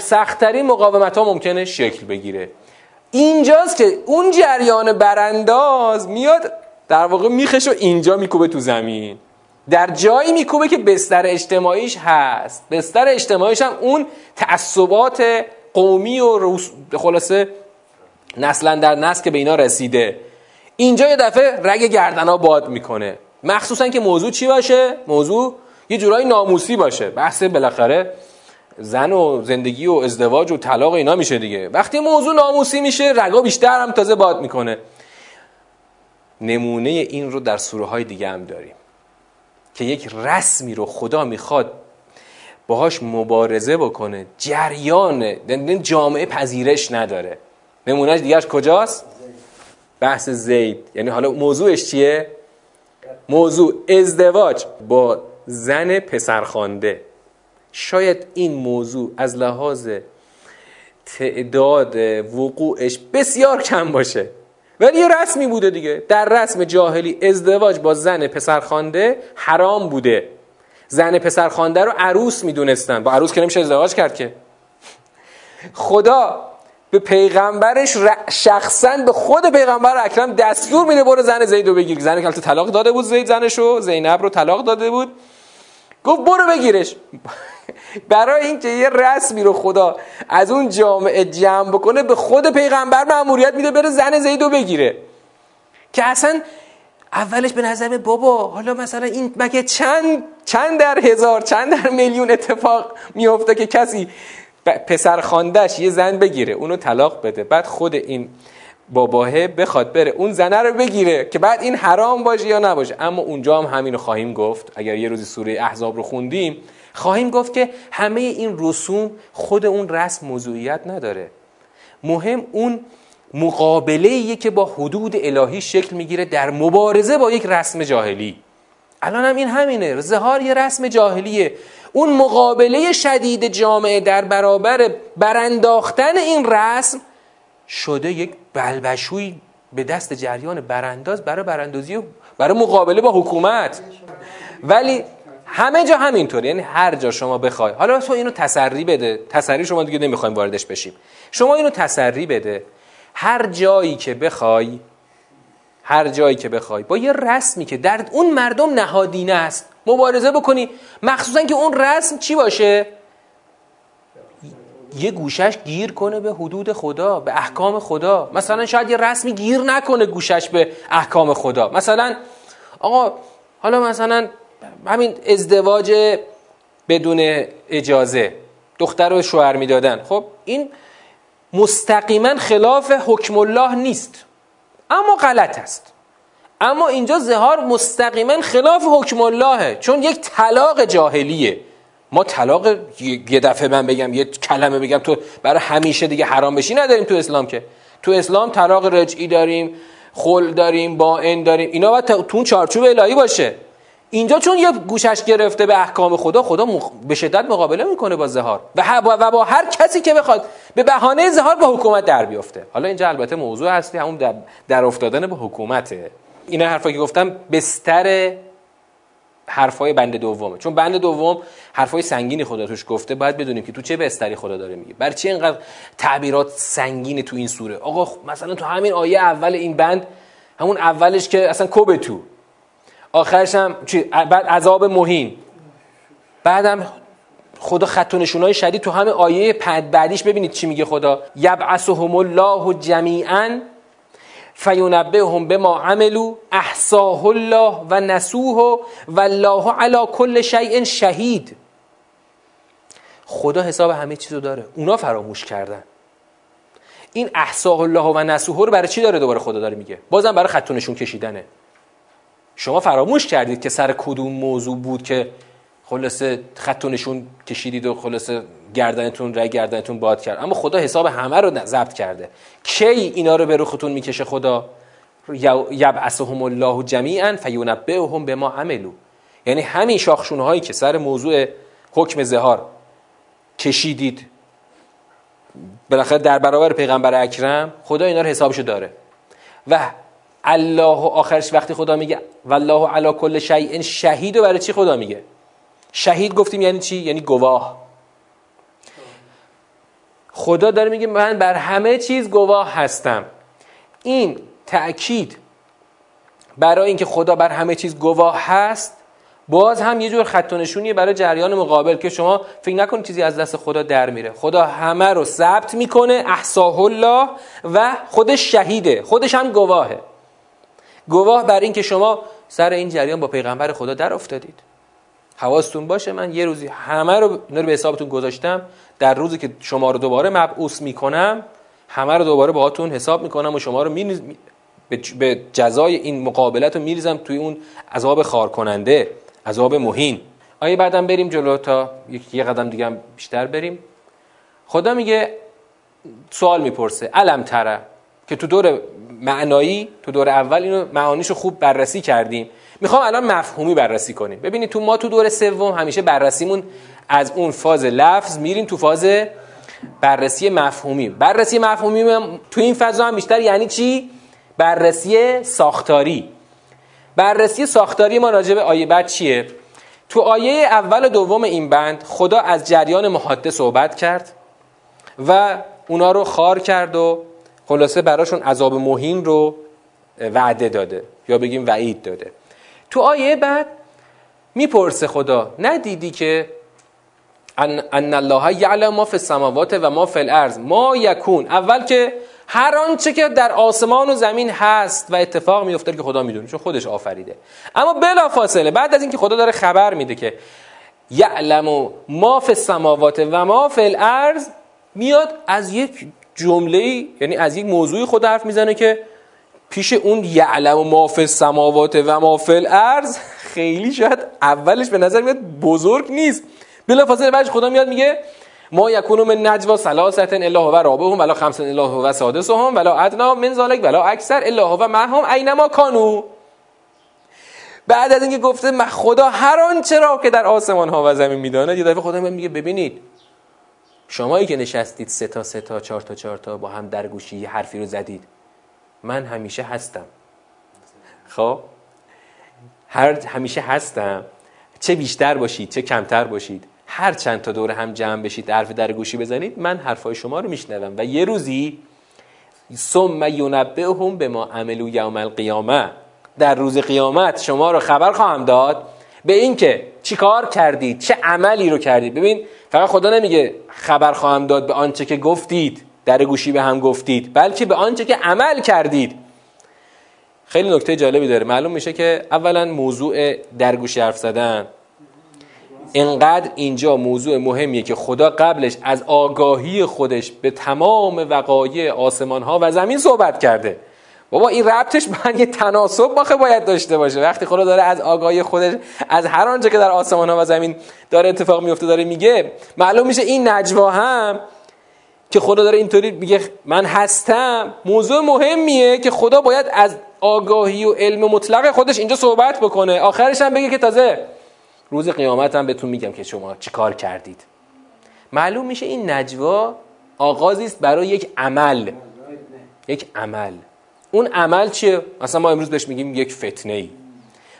سختترین مقاومت ها ممکنه شکل بگیره. اینجاست که اون جریان برانداز میاد در واقع میخش و اینجا میکوبه تو زمین. در جایی میکوبه که بستر اجتماعیش هست. بستر اجتماعیش هم اون تعصبات قومی و خلاصه نسلا در نسل که به اینا رسیده. اینجا یه دفعه رگ گردنا باد می‌کنه. مخصوصا که موضوع چی باشه؟ موضوع یه جورایی ناموسی باشه. بحث بالاخره زن و زندگی و ازدواج و طلاق اینا میشه دیگه. وقتی موضوع ناموسی میشه رگا بیشتر هم تازه باد می‌کنه. نمونه این رو در سوره های دیگه هم داریم که یک رسمی رو خدا می‌خواد باهاش مبارزه بکنه. جریان جامعه پذیرش نداره. نمونهش دیگرش کجاست؟ بحث زید. یعنی حالا موضوعش چیه؟ موضوع ازدواج با زن پسرخوانده. شاید این موضوع از لحاظ تعداد وقوعش بسیار کم باشه. ولی یه رسمی بوده دیگه. در رسم جاهلی ازدواج با زن پسرخوانده حرام بوده. زن پسرخوانده رو عروس می‌دونستن. با عروس که نمیشه ازدواج کرد که. خدا به پیغمبرش شخصا به خود پیغمبر اکرم دستور میده برو زن زیدو بگیر. زن که طلاق داده بود زید زنشو زینب رو طلاق داده بود. گفت برو بگیرش. (laughs) برای اینکه یه رسمی رو خدا از اون جامعه جمع بکنه به خود پیغمبر مأموریت میده بره زن زیدو بگیره. که اصلا اولش به نظر بابا حالا مثلا این مگه چند چند در هزار چند در میلیون اتفاق میفته که کسی پسر خاندش یه زن بگیره اونو طلاق بده. بعد خود این باباه بخواد بره اون زنه رو بگیره که بعد این حرام باشه یا نباشه. اما اونجا هم همین رو خواهیم گفت. اگر یه روزی سوره احزاب رو خوندیم خواهیم گفت که همه این رسوم خود اون رسم موضوعیت نداره. مهم اون مقابله که با حدود الهی شکل می‌گیره در مبارزه با یک رسم جاهلی. الان هم این همینه. زهار یه رسم جاهلیه. اون مقابله شدید جامعه در برابر برانداختن این رسم شده یک بلبشوی به دست جریان برانداز برای براندازی و برای مقابله با حکومت. ولی همه جا همینطور یعنی هر جا شما بخوای حالا تو اینو تسری بده. تسری شما دیگه نمی‌خوایم واردش بشیم. شما اینو تسری بده. هر جایی که بخوای هر جایی که بخوای. با یه رسمی که در اون مردم نهادینه است. مبارزه بکنی. مخصوصا که اون رسم چی باشه؟ یه گوشش گیر کنه به حدود خدا به احکام خدا. مثلا شاید یه رسمی گیر نکنه گوشش به احکام خدا. مثلا آقا حالا مثلا همین ازدواج بدون اجازه دختر رو شوهر می‌دادن. خب این مستقیما خلاف حکم الله نیست. اما غلط است. اما اینجا زهار مستقیما خلاف حکم اللهه چون یک طلاق جاهلیه. ما طلاق یه دفعه من بگم یه کلمه بگم تو برای همیشه دیگه حرام بشی نداریم تو اسلام که. تو اسلام طلاق رجعی داریم خل داریم با این داریم. اینا باید تو اون چارچوب الهی باشه. اینجا چون یه گوشش گرفته به احکام خدا خدا به شدت مقابله می‌کنه با زهار. و, و با هر کسی که بخواد به بهانه زهار با حکومت در بیفته. حالا اینجا البته موضوع هستی همون در, در افتادن به حکومته. اینا حرفا که گفتم بستر حرفای بند دومه چون بند دوم حرفای سنگینی خدا توش گفته باید بدونیم که تو چه بستری خدا داره میگه. برای چی اینقدر تعبیرات سنگینی تو این سوره؟ آقا مثلا تو همین آیه اول این بند همون اولش که اصلا کوبه تو. آخرش هم بعد عذاب مهین. بعدم خدا خط و شدید تو همه آیه پد بعدیش ببینید چی میگه خدا. یبعثهم الله جمیعا فینبههم بما عملو احصاه الله و نسوه و الله علی کل شیء شهید خدا حساب همه چیزو داره. اونا فراموش کردن. این احصاه الله و نسوه رو برای چی داره دوباره خدا داره میگه؟ بازم برای خطونشون کشیدنه. شما فراموش کردید که سر کدوم موضوع بود که خلاصه خطونشون کشیدید و خلاصه گردنتون رای گردنتون باد کرد. اما خدا حساب همه رو ضبط کرده. کی اینا رو به رختون می‌کشه خدا؟ یبعثهم الله جمیعا فینبئهم به ما عملو یعنی همین شاخشونه هایی که سر موضوع حکم زهار کشیدید. بالاخره در برابر پیغمبر اکرم خدا اینا رو حسابشو داره. و الله آخرش وقتی خدا میگه والله علی کل شیء شهید و برای چی خدا میگه؟ شهید گفتیم یعنی چی؟ یعنی گواه. خدا داره میگه من بر همه چیز گواه هستم. این تأکید برای اینکه خدا بر همه چیز گواه هست باز هم یه جور خط و نشونیه برای جریان مقابل که شما فکر نکنید چیزی از دست خدا در میره. خدا همه رو ثبت می‌کنه احساه الله و خودش شهیده خودش هم گواهه گواه بر این که شما سر این جریان با پیغمبر خدا در افتادید. حواستون باشه من یه روزی همه رو اینا رو به حسابتون گذاشتم. در روزی که شما رو دوباره مبعوث می‌کنم همه رو دوباره باهاتون حساب می‌کنم و شما رو می... به جزای این مقابلت رو میریزم توی اون عذاب خار کننده عذاب مهین. آیه بعدم بریم جلو تا یه قدم دیگه بیشتر بریم. خدا میگه سوال می‌پرسه علم تره که تو دور معنایی تو دور اول اینو معانیشو خوب بررسی کردیم می‌خوام الان مفهومی بررسی کنیم. ببینید تو ما تو دور سوم همیشه بررسیمون از اون فاز لفظ میریم تو فاز بررسی مفهومی. بررسی مفهومی تو این فضا هم بیشتر یعنی چی؟ بررسی ساختاری. بررسی ساختاری ما راجع به آیه بعد چیه؟ تو آیه اول و دوم این بند خدا از جریان محاده صحبت کرد و اونا رو خار کرد و خلاصه براشون عذاب مهین رو وعده داده یا بگیم وعید داده. تو آیه بعد می‌پرسه خدا ندیدی که ان, الله یعلم ما فی السماوات و ما فی الارض؟ ما یکون. اول که هر آنچه که در آسمان و زمین هست و اتفاق میفته که خدا می‌دونه چون خودش آفریده. اما بلا فاصله بعد از اینکه خدا داره خبر میده که یعلم ما فی السماوات و ما فی الارض میاد از یک جمله یعنی از یک موضوعی خود حرف می‌زنه که پیش اون یعلم و ما فی السماوات و ما فی الارض خیلی شاید اولش به نظر میاد بزرگ نیست. بلا فاصله بعدش خدا میاد میگه ما یکونو من نجوا ثلاثه الا هو رابعهم ولا خمسه الا هو سادسهم ولا ادنا من ذلك ولا اکثر الا هو معهم اینما کانو بعد از اینکه گفته خدا هر آنچه را که در آسمان ها و زمین می‌داند. یه دفعه خدا میگه ببینید شمایی که نشستید سه تا سه تا چهار تا چهار تا با هم در گوشی حرفی رو زدید. من همیشه هستم. خب؟ هر همیشه هستم. چه بیشتر باشید چه کمتر باشید هر چند تا دور هم جمع بشید حرف در گوشی بزنید من حرفای شما رو میشنوم. و یه روزی ثم ینبئهم به ما عملو یوم القیامه. در روز قیامت شما رو خبر خواهم داد به اینکه چی کار کردید چه عملی رو کردید. ببین فقط خدا نمیگه خبر خواهم داد به آنچه که گفتید. در گوشی به هم گفتید بلکه به آنچه که عمل کردید. خیلی نکته جالبی داره. معلوم میشه که اولا موضوع در گوشی حرف زدن. انقدر اینجا موضوع مهمیه که خدا قبلش از آگاهی خودش به تمام وقایع آسمان ها و زمین صحبت کرده. بابا این ربطش من یه تناسب باخه باید داشته باشه. وقتی خدا داره از آگاهی خودش از هر آنچه که در آسمان ها و زمین داره اتفاق میفته داره میگه معلوم میشه این نجوا هم که خدا داره اینطوری میگه من هستم. موضوع مهمیه که خدا باید از آگاهی و علم مطلق خودش اینجا صحبت بکنه. آخرش هم بگه که تازه روز قیامت هم بهتون میگم که شما چیکار کردید. معلوم میشه این نجوا آغازی است برای یک عمل. یک عمل. اون عمل چیه؟ مثلا ما امروز بهش میگیم یک فتنه ای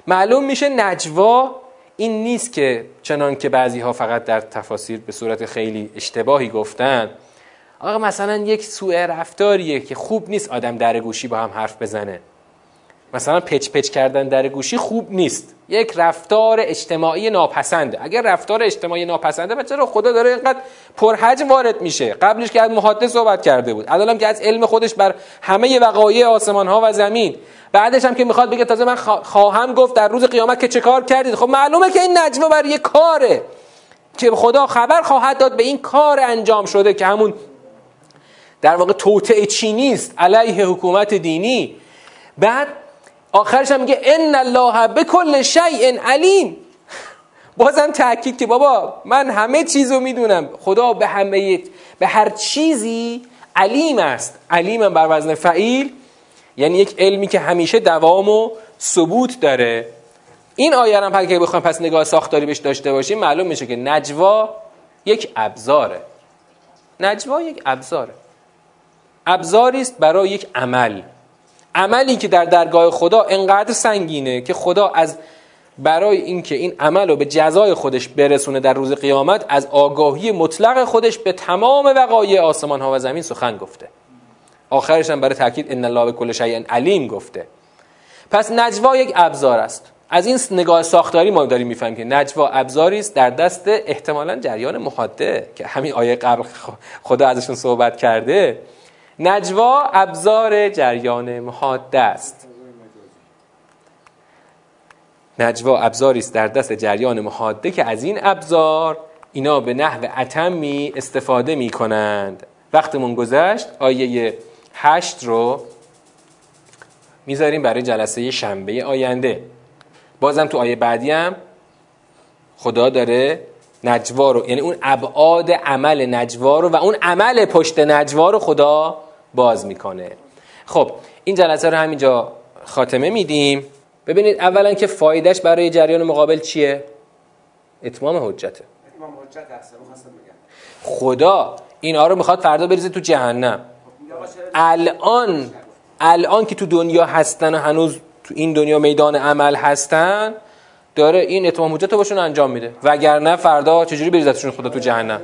معلوم میشه نجوا این نیست که چنان که بعضی ها فقط در تفاسیر به صورت خیلی اشتباهی گفتن. آقا مثلا یک سوء رفتاریه که خوب نیست آدم در گوشی با هم حرف بزنه. مثلا پچ پچ کردن در گوشی خوب نیست. یک رفتار اجتماعی ناپسنده. اگر رفتار اجتماعی ناپسنده و چرا خدا داره اینقدر پرحجم وارد میشه؟ قبلش که از محادثه صحبت کرده بود. الانم که از علم خودش بر همه وقایع آسمان ها و زمین. بعدش هم که می‌خواد بگه تازه من خواهم گفت در روز قیامت که چه کار کردید. خب معلومه که این نجمه بر یه کاره. که خدا خبر خواهد داد به این کار انجام شده که همون در واقع توطعه چینی است علیه حکومت دینی. بعد آخرش هم میگه ان الله به کل شیء علیم. بازم تاکید که بابا من همه چیزو می‌دونم. خدا به همه به هر چیزی علیم است. علیم بر وزن فعیل. یعنی یک علمی که همیشه دوام و ثبوت داره. این آیه هم اگه بخوایم پس نگاه ساختاری بهش داشته باشیم معلوم میشه که نجوا یک ابزاره. نجوا یک ابزاره. ابزاری است برای یک عمل. عملی که در درگاه خدا انقدر سنگینه که خدا از برای اینکه این عمل رو به جزای خودش برسونه در روز قیامت از آگاهی مطلق خودش به تمام وقایع آسمان ها و زمین سخن گفته. آخرش هم برای تاکید ان الله به کل شیء علیم گفته. پس نجوا یک ابزار است. از این نگاه ساختاری ما داریم می‌فهمیم که نجوا ابزاری است در دست احتمالا جریان محاده که همین آیه قبل خدا ازشون صحبت کرده. نجوا ابزار جریان محاده است. نجوا ابزاری است در دست جریان محاده که از این ابزار اینا به نحو اتمی استفاده می کنند. وقتمون گذشت آیه هشت رو می‌ذاریم برای جلسه شنبه آینده. بازم تو آیه بعدی هم خدا داره نجوا رو یعنی اون ابعاد عمل نجوا رو و اون عمل پشت نجوا رو خدا باز می‌کنه. خب این جلسه رو همینجا خاتمه میدیم. ببینید اولا که فایدهش برای جریان مقابل چیه؟ اتمام حجته خدا اینا رو می‌خواد فردا بریزه تو جهنم. الان الان که تو دنیا هستن و هنوز تو این دنیا میدان عمل هستن داره این اتمام حجت رو باشون انجام میده. وگرنه فردا چجوری بریزتشون خدا تو جهنم؟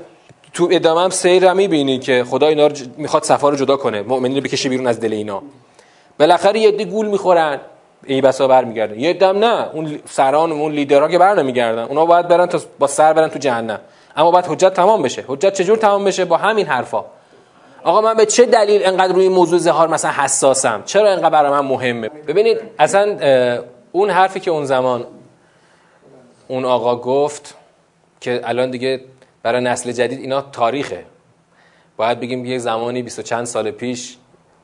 تو ادامه هم سیر رو می‌بینی که خدا اینا رو می‌خواد صفا رو جدا کنه مؤمنین رو بکشه بیرون از دل اینا. بالاخره یه گول می‌خورن ای بسا برمیگردن. یه دم نه اون سران اون لیدرها که بر نمیگردن اونا باید برن تا با سر برن تو جهنم. اما باید حجت تمام بشه. حجت چجور تمام بشه؟ با همین حرفا. آقا من به چه دلیل انقدر روی موضوع زهار مثلا حساسم؟ چرا انقدر برای من مهمه؟ ببینید اصلا اون حرفی که اون زمان اون آقا گفت که الان دیگه برای نسل جدید اینا تاریخه. باید بگیم یه زمانی بیست و چند سال پیش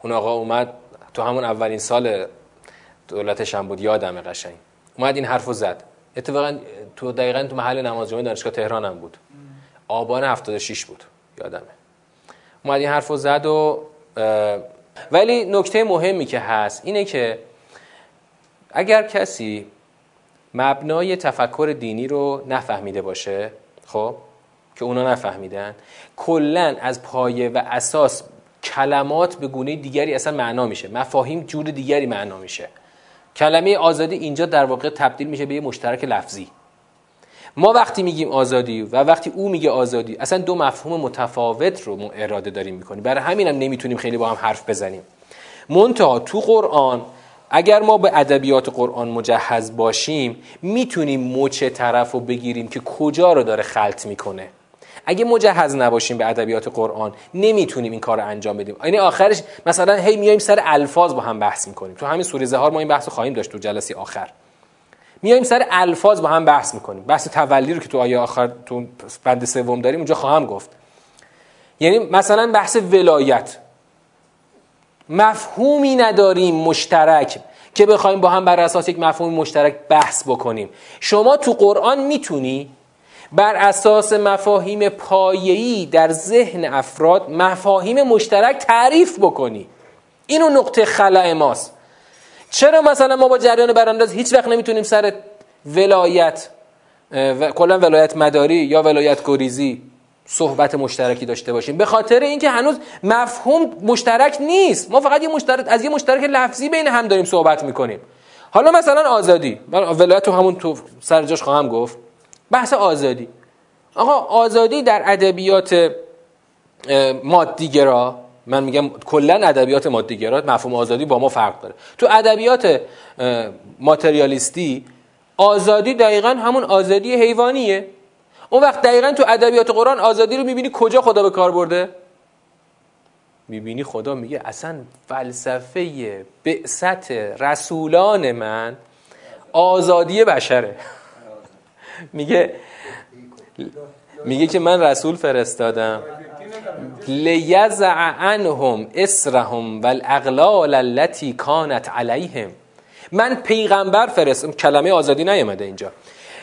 اون آقا اومد تو همون اولین سال دولتش هم بود یادم قشنگ. اومد این حرفو زد. اتفاقا تو دقیقا تو محل نماز جمعه دانشگاه تهران هم بود. آبان 76 بود یادمه. اومد این حرفو زد و ولی نکته مهمی که هست اینه که اگر کسی مبنای تفکر دینی رو نفهمیده باشه خب که اونا نفهمیدن کلا از پایه و اساس کلمات به گونه دیگری اصلا معنا میشه. مفاهیم جور دیگری معنا میشه. کلمه آزادی اینجا در واقع تبدیل میشه به یه مشترک لفظی. ما وقتی میگیم آزادی و وقتی او میگه آزادی اصلا دو مفهوم متفاوت رو اراده داریم می‌کنیم. برای همین هم نمی‌تونیم خیلی با هم حرف بزنیم. منتها تو قرآن اگر ما به ادبیات قرآن مجهز باشیم می‌تونیم مچ طرف رو بگیریم که کجا رو داره خلط می‌کنه. اگه مجهز نباشیم به ادبیات قرآن نمی‌تونیم این کار رو انجام بدیم. یعنی آخرش مثلا هی میایم سر الفاظ با هم بحث می‌کنیم. تو همین سوره زهار ما این بحث خواهیم داشت تو جلسه آخر. میایم سر الفاظ با هم بحث می‌کنیم. بحث تولی رو که تو آیه آخر تو بند سوم داریم اونجا خواهم گفت. یعنی مثلا بحث ولایت. مفهومی نداریم مشترک که بخوایم با هم بر اساس یک مفهوم مشترک بحث بکنیم. شما تو قرآن می‌تونی بر اساس مفاهیم پایه‌ای در ذهن افراد مفاهیم مشترک تعریف بکنی. اینو نقطه خلع ماست. چرا مثلا ما با جریان برانداز هیچ وقت نمی‌تونیم سر ولایت و کلا ولایت مداری یا ولایت گریزی صحبت مشترکی داشته باشیم؟ به خاطر اینکه هنوز مفهوم مشترک نیست. ما فقط یه مشترک از یه مشترک لفظی بین هم داریم صحبت می‌کنیم. حالا مثلا آزادی. من ولایت رو همون تو سر جاش خواهم گفت. بحث آزادی. آقا آزادی در ادبیات مادیگرا من میگم کلا ادبیات مادیگرا مفهوم آزادی با ما فرق داره. تو ادبیات ماتریالیستی آزادی دقیقا همون آزادی حیوانیه. اون وقت دقیقا تو ادبیات قرآن آزادی رو می‌بینی کجا خدا به کار برده؟ می‌بینی خدا میگه اصلا فلسفه بعثت رسولان من آزادی بشره. میگه میگه که من رسول فرستادم. لیزع عنهم اسرهم والاغلال التي كانت عليهم من پیغمبر فرست کلمه آزادی نیامده اینجا.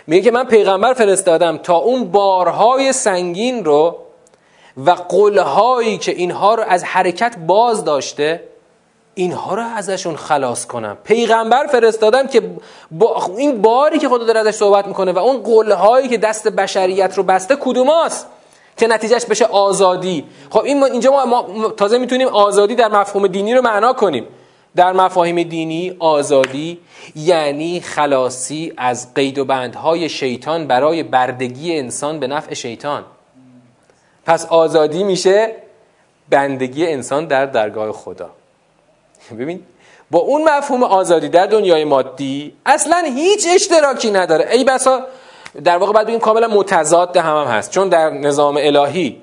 میگه که من پیغمبر فرستادم تا اون بارهای سنگین رو و قلهایی که اینها رو از حرکت باز داشته اینها رو ازشون خلاص کنم. پیغمبر فرستادم که با این باری که خدا داره ازش صحبت می‌کنه و اون قله که دست بشریت رو بسته کدوماست که نتیجهش بشه آزادی؟ خب این اینجا ما, ما تازه می‌تونیم آزادی در مفهوم دینی رو معنا کنیم. در مفاهیم دینی آزادی یعنی خلاصی از قید و بندهای شیطان برای بردگی انسان به نفع شیطان. پس آزادی میشه بندگی انسان در درگاه خدا. ببین با اون مفهوم آزادی در دنیای مادی اصلا هیچ اشتراکی نداره. ای بسا در واقع باید بگیم کاملا متضاد هم, هم هست. چون در نظام الهی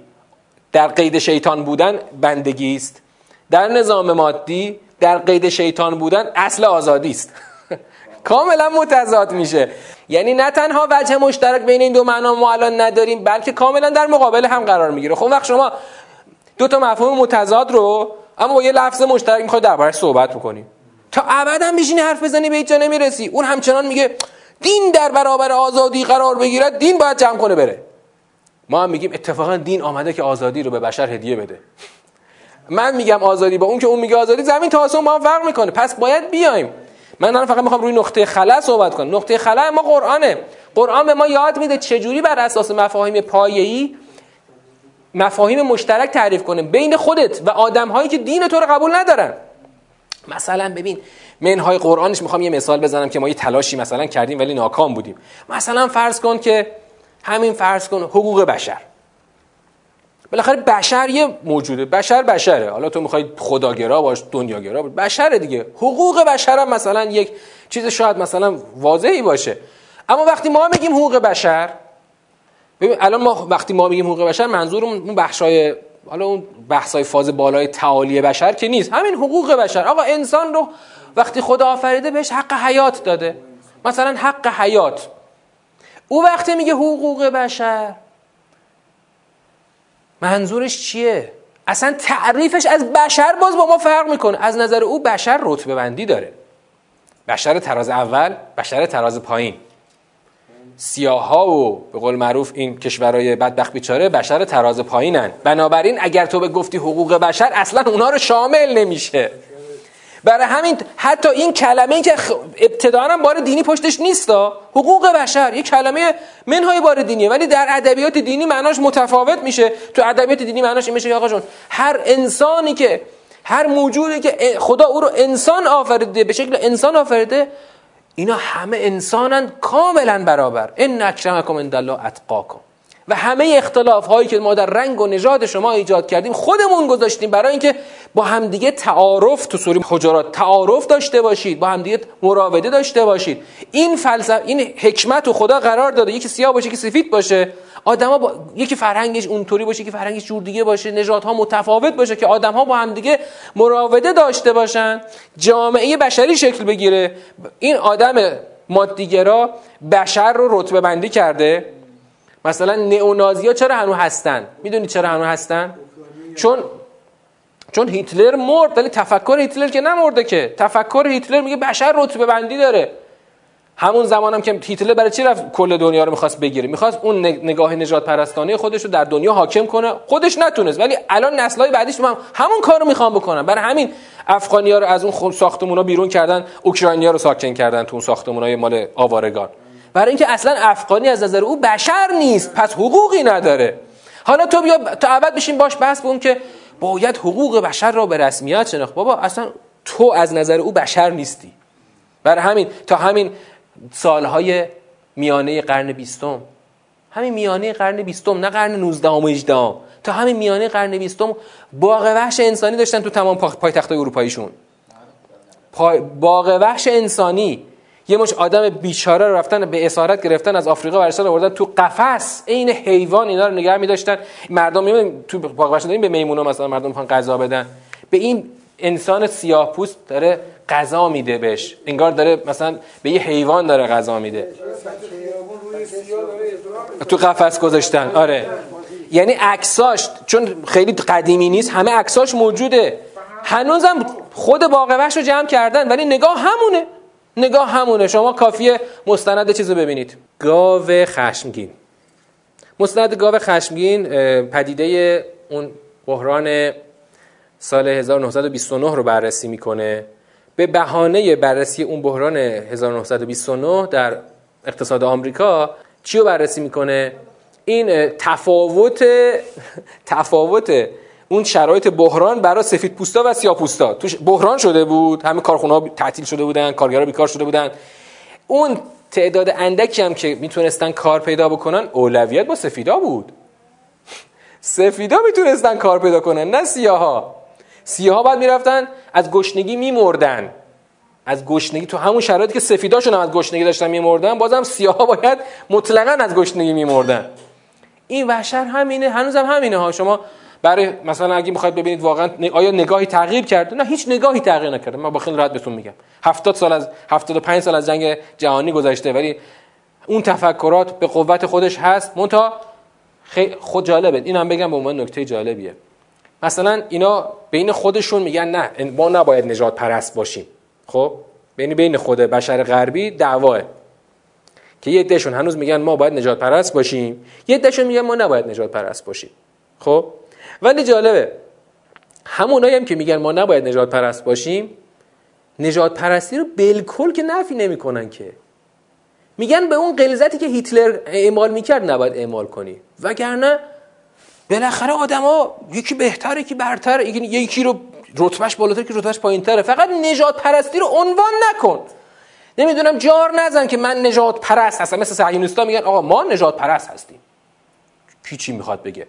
در قید شیطان بودن بندگی است. در نظام مادی در قید شیطان بودن اصل آزادی است. (laughs) کاملا متضاد میشه. یعنی نه تنها وجه مشترک بین این دو معنا ما الان نداریم بلکه کاملا در مقابل هم قرار می‌گیره. خب وقت شما دو تا مفهوم متضاد رو اما با یه لفظ مشترک می‌خوای دربارش صحبت بکنیم تا ابد هم بشینی حرف بزنی به جا نمی‌رسی. اون همچنان میگه دین در برابر آزادی قرار بگیرد دین باید جمع کنه بره. ما هم میگیم اتفاقا دین آمده که آزادی رو به بشر هدیه بده. من میگم آزادی با اون که اون میگه آزادی زمین تا آسمون با هم فرق می‌کنه. پس باید بیایم. من الان فقط می‌خوام روی نقطه خلا صحبت کنم. نقطه خلا ما قرآنه. قرآن به ما یاد میده چجوری بر اساس مفاهیم پایه‌ای مفاهیم مشترک تعریف کنه بین خودت و آدمهایی که دین تو رو قبول ندارن. مثلا ببین منهای قرآنش می‌خوام یه مثال بزنم که ما یه تلاشی مثلا کردیم ولی ناکام بودیم. مثلا فرض کن که همین فرض کن حقوق بشر. بالاخره بشر یه موجوده. بشر بشره. حالا تو می‌خوای خداگرا باش دنیاگرا باش بشره دیگه. حقوق بشر هم مثلا یک چیز شاید مثلا واضحی باشه. اما وقتی ما میگیم حقوق بشر ببین الان ما وقتی ما میگیم حقوق بشر منظورمون اون بخشای حالا اون بحثای فاز بالای تعالی بشر که نیست. همین حقوق بشر. آقا انسان رو وقتی خدا آفریده بهش حق حیات داده. مثلا حق حیات. او وقتی میگه حقوق بشر منظورش چیه؟ اصلا تعریفش از بشر باز با ما فرق می‌کنه. از نظر او بشر رتبه بندی داره. بشر تراز اول بشر تراز پایین. سیاه و به قول معروف این کشورهای بدبخت بیچاره بشر تراز پایینن. بنابراین اگر تو به گفتی حقوق بشر اصلا اونا رو شامل نمیشه. برای همین حتی این کلمه ای که ابتداعا هم بار دینی پشتش نیست حقوق بشر یه کلمه منهای بار دینیه ولی در ادبیات دینی معناش متفاوت میشه. تو ادبیات دینی معناش این میشه آقا جون هر انسانی که هر موجودی که خدا او رو انسان آفریده به شکل انسان آفریده اینا همه انسانن کاملا برابر. ان اکرمکم عند الله اتقاکم. و همه اختلاف هایی که ما در رنگ و نژاد شما ایجاد کردیم خودمون گذاشتیم برای اینکه با همدیگه تعارف تو سوری حجرات تعارف داشته باشید با همدیگه مراوده داشته باشید. این فلسفه این حکمت و خدا قرار داده. یکی سیاه باشه یکی سفید باشه. آدما با... یکی فرهنگش اونطوری باشه یکی فرهنگش جور دیگه باشه نژادها متفاوت باشه که آدم ها با همدیگه مراوده داشته باشن جامعه بشری شکل بگیره. این آدم مادیگرا بشر رو رتبه بندی کرده. مثلا نئونازی ها چرا هنوز هستن؟ می‌دونید چرا هنوز هستن؟ چون چون هیتلر مرد ولی تفکر هیتلر که نمرده که. تفکر هیتلر میگه بشر رتبه بندی داره. همون زمانم هم که هیتلر برای چی رفت کل دنیا رو می‌خواست بگیره؟ می‌خواست اون نگاه نجات پرستانه خودش رو در دنیا حاکم کنه. خودش نتونست. ولی الان نسل‌های بعدیش هم همون کارو می‌خوان بکنن. برای همین افغانیا رو از اون ساختمونا بیرون کردن اوکراینیا رو ساکن کردن تو اون ساختمونای مال آوارگان. برای اینکه اصلا افغانی از نظر او بشر نیست. پس حقوقی نداره. حالا تو بیا تا ابد بشین باش بحث بون که باید حقوق بشر را به رسمیت شناخت. بابا اصلا تو از نظر او بشر نیستی. برای همین تا همین سالهای میانه قرن بیستم. همین میانه قرن بیستم نه قرن 19 و 18 تا همین میانه قرن بیستم باغ وحش انسانی داشتن تو تمام پایتخت اروپاییشون. باغ وحش انسانی یه مش آدم بیچاره رفتن به اسارت گرفتن از آفریقا ورسال آوردن تو قفس. عین حیوان اینا رو نگه می‌داشتن. مردم میون تو باغ داریم به میمونا مثلا مردم می‌خوان غذا بدن. به این انسان سیاه پوست داره غذا میده بهش. انگار داره مثلا به یه حیوان داره غذا میده. تو قفس گذاشتن. آره. یعنی عکساش چون خیلی قدیمی نیست همه عکساش موجوده. هنوزم خود باغ رو جمع کردن ولی نگاه همونه. نگاه همونه. شما کافیه مستند چیزو ببینید. گاو خشمگین. مستند گاو خشمگین پدیده اون بحران سال 1929 رو بررسی می‌کنه. به بهانه بررسی اون بحران 1929 در اقتصاد آمریکا چی رو بررسی می‌کنه؟ این تفاوت (laughs) تفاوت اون شرایط بحران برای سفید پوستا و سیاه پوستا توش بحران شده بود همه کارخونه تعطیل شده بودن کارگرا بیکار شده بودن. اون تعداد اندکی هم که می‌تونستن کار پیدا بکنن اولویت با سفیدا بود. (laughs) سفیدا می‌تونستن کار پیدا کنن نه سیاها سیاها بعد می‌رفتن از گشنگی میمردن. از گشنگی تو همون شرایطی که سفیداشون هم از گشنگی داشتن میمردن بازم سیاها باید مطلقا از گشنگی میمردن. این وحشت همینه هنوزم هم همینه ها. شما برای مثلا اگه می‌خواید ببینید واقعا آیا نگاهی تغییر کرده؟ نه هیچ نگاهی تغییر نکرده. من با خیلی راحت بهتون میگم. 70 سال از 75 سال از جنگ جهانی گذشته ولی اون تفکرات به قوت خودش هست. مونتا خود جالبه. اینم بگم به عنوان نکته جالبیه. مثلا اینا بین خودشون میگن نه ما نباید نجات پرست باشیم. خب؟ بین بین خود بشر غربی دعواه. که یه عدهشون هنوز میگن ما باید نجات پرست باشیم یه عدهشون میگن ما نباید نجات پرست باشیم. خب؟ ولی جالبه همونایی هم که میگن ما نباید نجات پرست باشیم نجات پرستی رو بالکل که نفی نمی‌کنن که. میگن به اون غلظتی که هیتلر اعمال می‌کرد نباید اعمال کنی. وگرنه بالاخره آدما یکی بهتره یکی برتر یکی رو رتبهش بالاتر که رتبهش پایینتره. فقط نجات پرستی رو عنوان نکن. نمی‌دونم جار نزن که من نجات پرست هستم. مثل صهیونیستا میگن آقا ما نجات پرست هستیم. کی چی می‌خواد بگه؟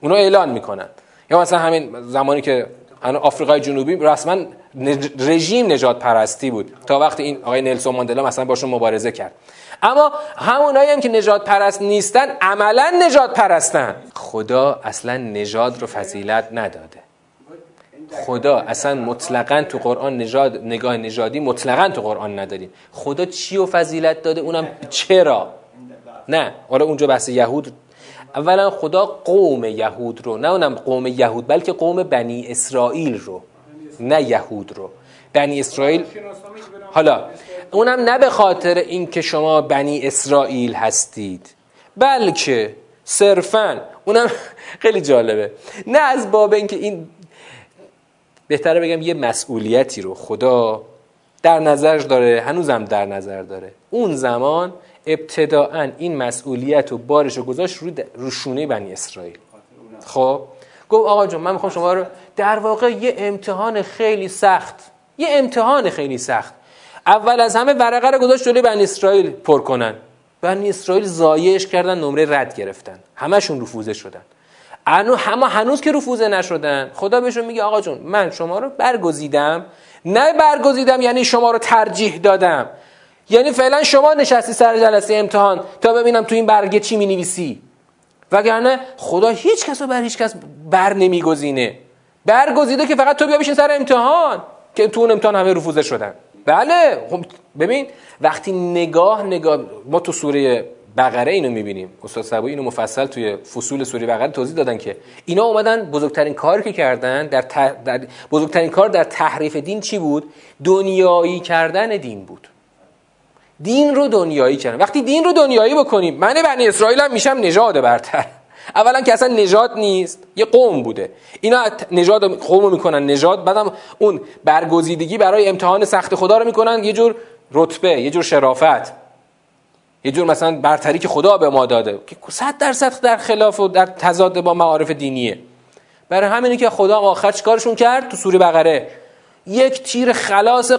اونا اعلان می‌کنن. یا مثلا همین زمانی که آفریقای جنوبی رسما رژیم نجات پرستی بود. تا وقتی این آقای نلسون ماندلا مثلا باشون مبارزه کرد. اما همونایی هم که نجات پرست نیستن عملا نجات پرستن. خدا اصلا نژاد رو فضیلت نداده. خدا اصلا مطلقا تو قرآن نجاد نگاه نژادی مطلقا تو قرآن نداریم. خدا چی و فضیلت داده؟ اونم چرا؟ نه حالا اونجا بحث یهود. اولا خدا قوم یهود رو نه اونم قوم یهود بلکه قوم بنی اسرائیل رو نه یهود رو. بنی اسرائیل حالا اونم نه به خاطر اینکه شما بنی اسرائیل هستید بلکه صرفا اونم (laughs) خیلی جالبه. نه از باب اینکه این بهتره بگم یه مسئولیتی رو خدا در نظر داره هنوزم در نظر داره. اون زمان ابتداعا این مسئولیت و بارش رو گذاشت رو, رو شونه بنی اسرائیل. خب؟ گفت آقا جون من می‌خوام شما رو در واقع یه امتحان خیلی سخت یه امتحان خیلی سخت اول از همه ورقه رو گذاشت جلوی بنی اسرائیل پر کنن. بنی اسرائیل زایش کردن نمره رد گرفتن. همشون رفوزه شدن. همه هنوز که رفوزه نشدن. خدا بهشون میگه آقا جون من شما رو برگزیدم. نه برگزیدم یعنی شما رو ترجیح دادم. یعنی فعلا شما نشستی سر جلسه امتحان تا ببینم تو این برگه چی می نویسی وگرنه خدا هیچ کس رو بر هیچ کس بر نمیگزینه. برگزیده که فقط تو بیا بشین سر امتحان که تو اون امتحان همه رفوزه شدن. بله خب ببین وقتی نگاه نگاه ما تو سوره بقره اینو می‌بینیم. استاد سبایی اینو مفصل توی فصول سوره بقره توضیح دادن که اینا اومدن بزرگترین کاری که کردن در, در بزرگترین کار در تحریف دین چی بود؟ دنیایی کردن دین بود. دین رو دنیایی کردن. وقتی دین رو دنیایی بکنیم من بنی اسرائیل هم میشم نژاد برتر. اولا که اصلا نژاد نیست یه قوم بوده. اینا نژاد قوم رو می‌کنن. نژاد بعدم اون برگزیدگی برای امتحان سخت خدا رو می‌کنن یه جور رتبه یه جور شرافت. یه جور مثلا برتری که خدا به ما داده. که صد درصد در خلاف و در تضاد با معارف دینیه. برای همینه که خدا آخر چیکارشون کرد؟ تو سوره بقره. یک تیر خلاص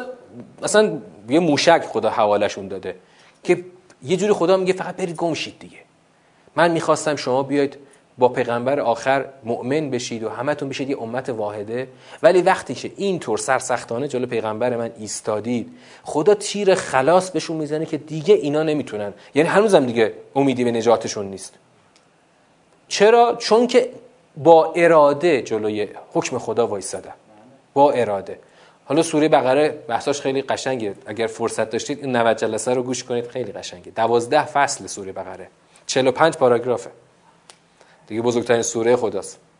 مثلا یه موشک خدا حوالشون داده. که یه جوری خدا میگه فقط برید گم شید دیگه. من می‌خواستم شما بیاید با پیغمبر آخر مؤمن بشید و همتون بشید یه امت واحده. ولی وقتی که اینطور سرسختانه جلو پیغمبر من ایستادید خدا تیر خلاص بهشون می‌زنه که دیگه اینا نمی‌تونن. یعنی هنوزم دیگه امیدی به نجاتشون نیست. چرا؟ چون که با اراده جلوی حکم خدا وایساده با اراده. حالا سوره بقره بحثاش خیلی قشنگه. اگر فرصت داشتید این 90 جلسه رو گوش کنید خیلی قشنگه. 12 فصل سوره بقره. 45 پاراگرافه. دیگه بزرگترین سوره خداست.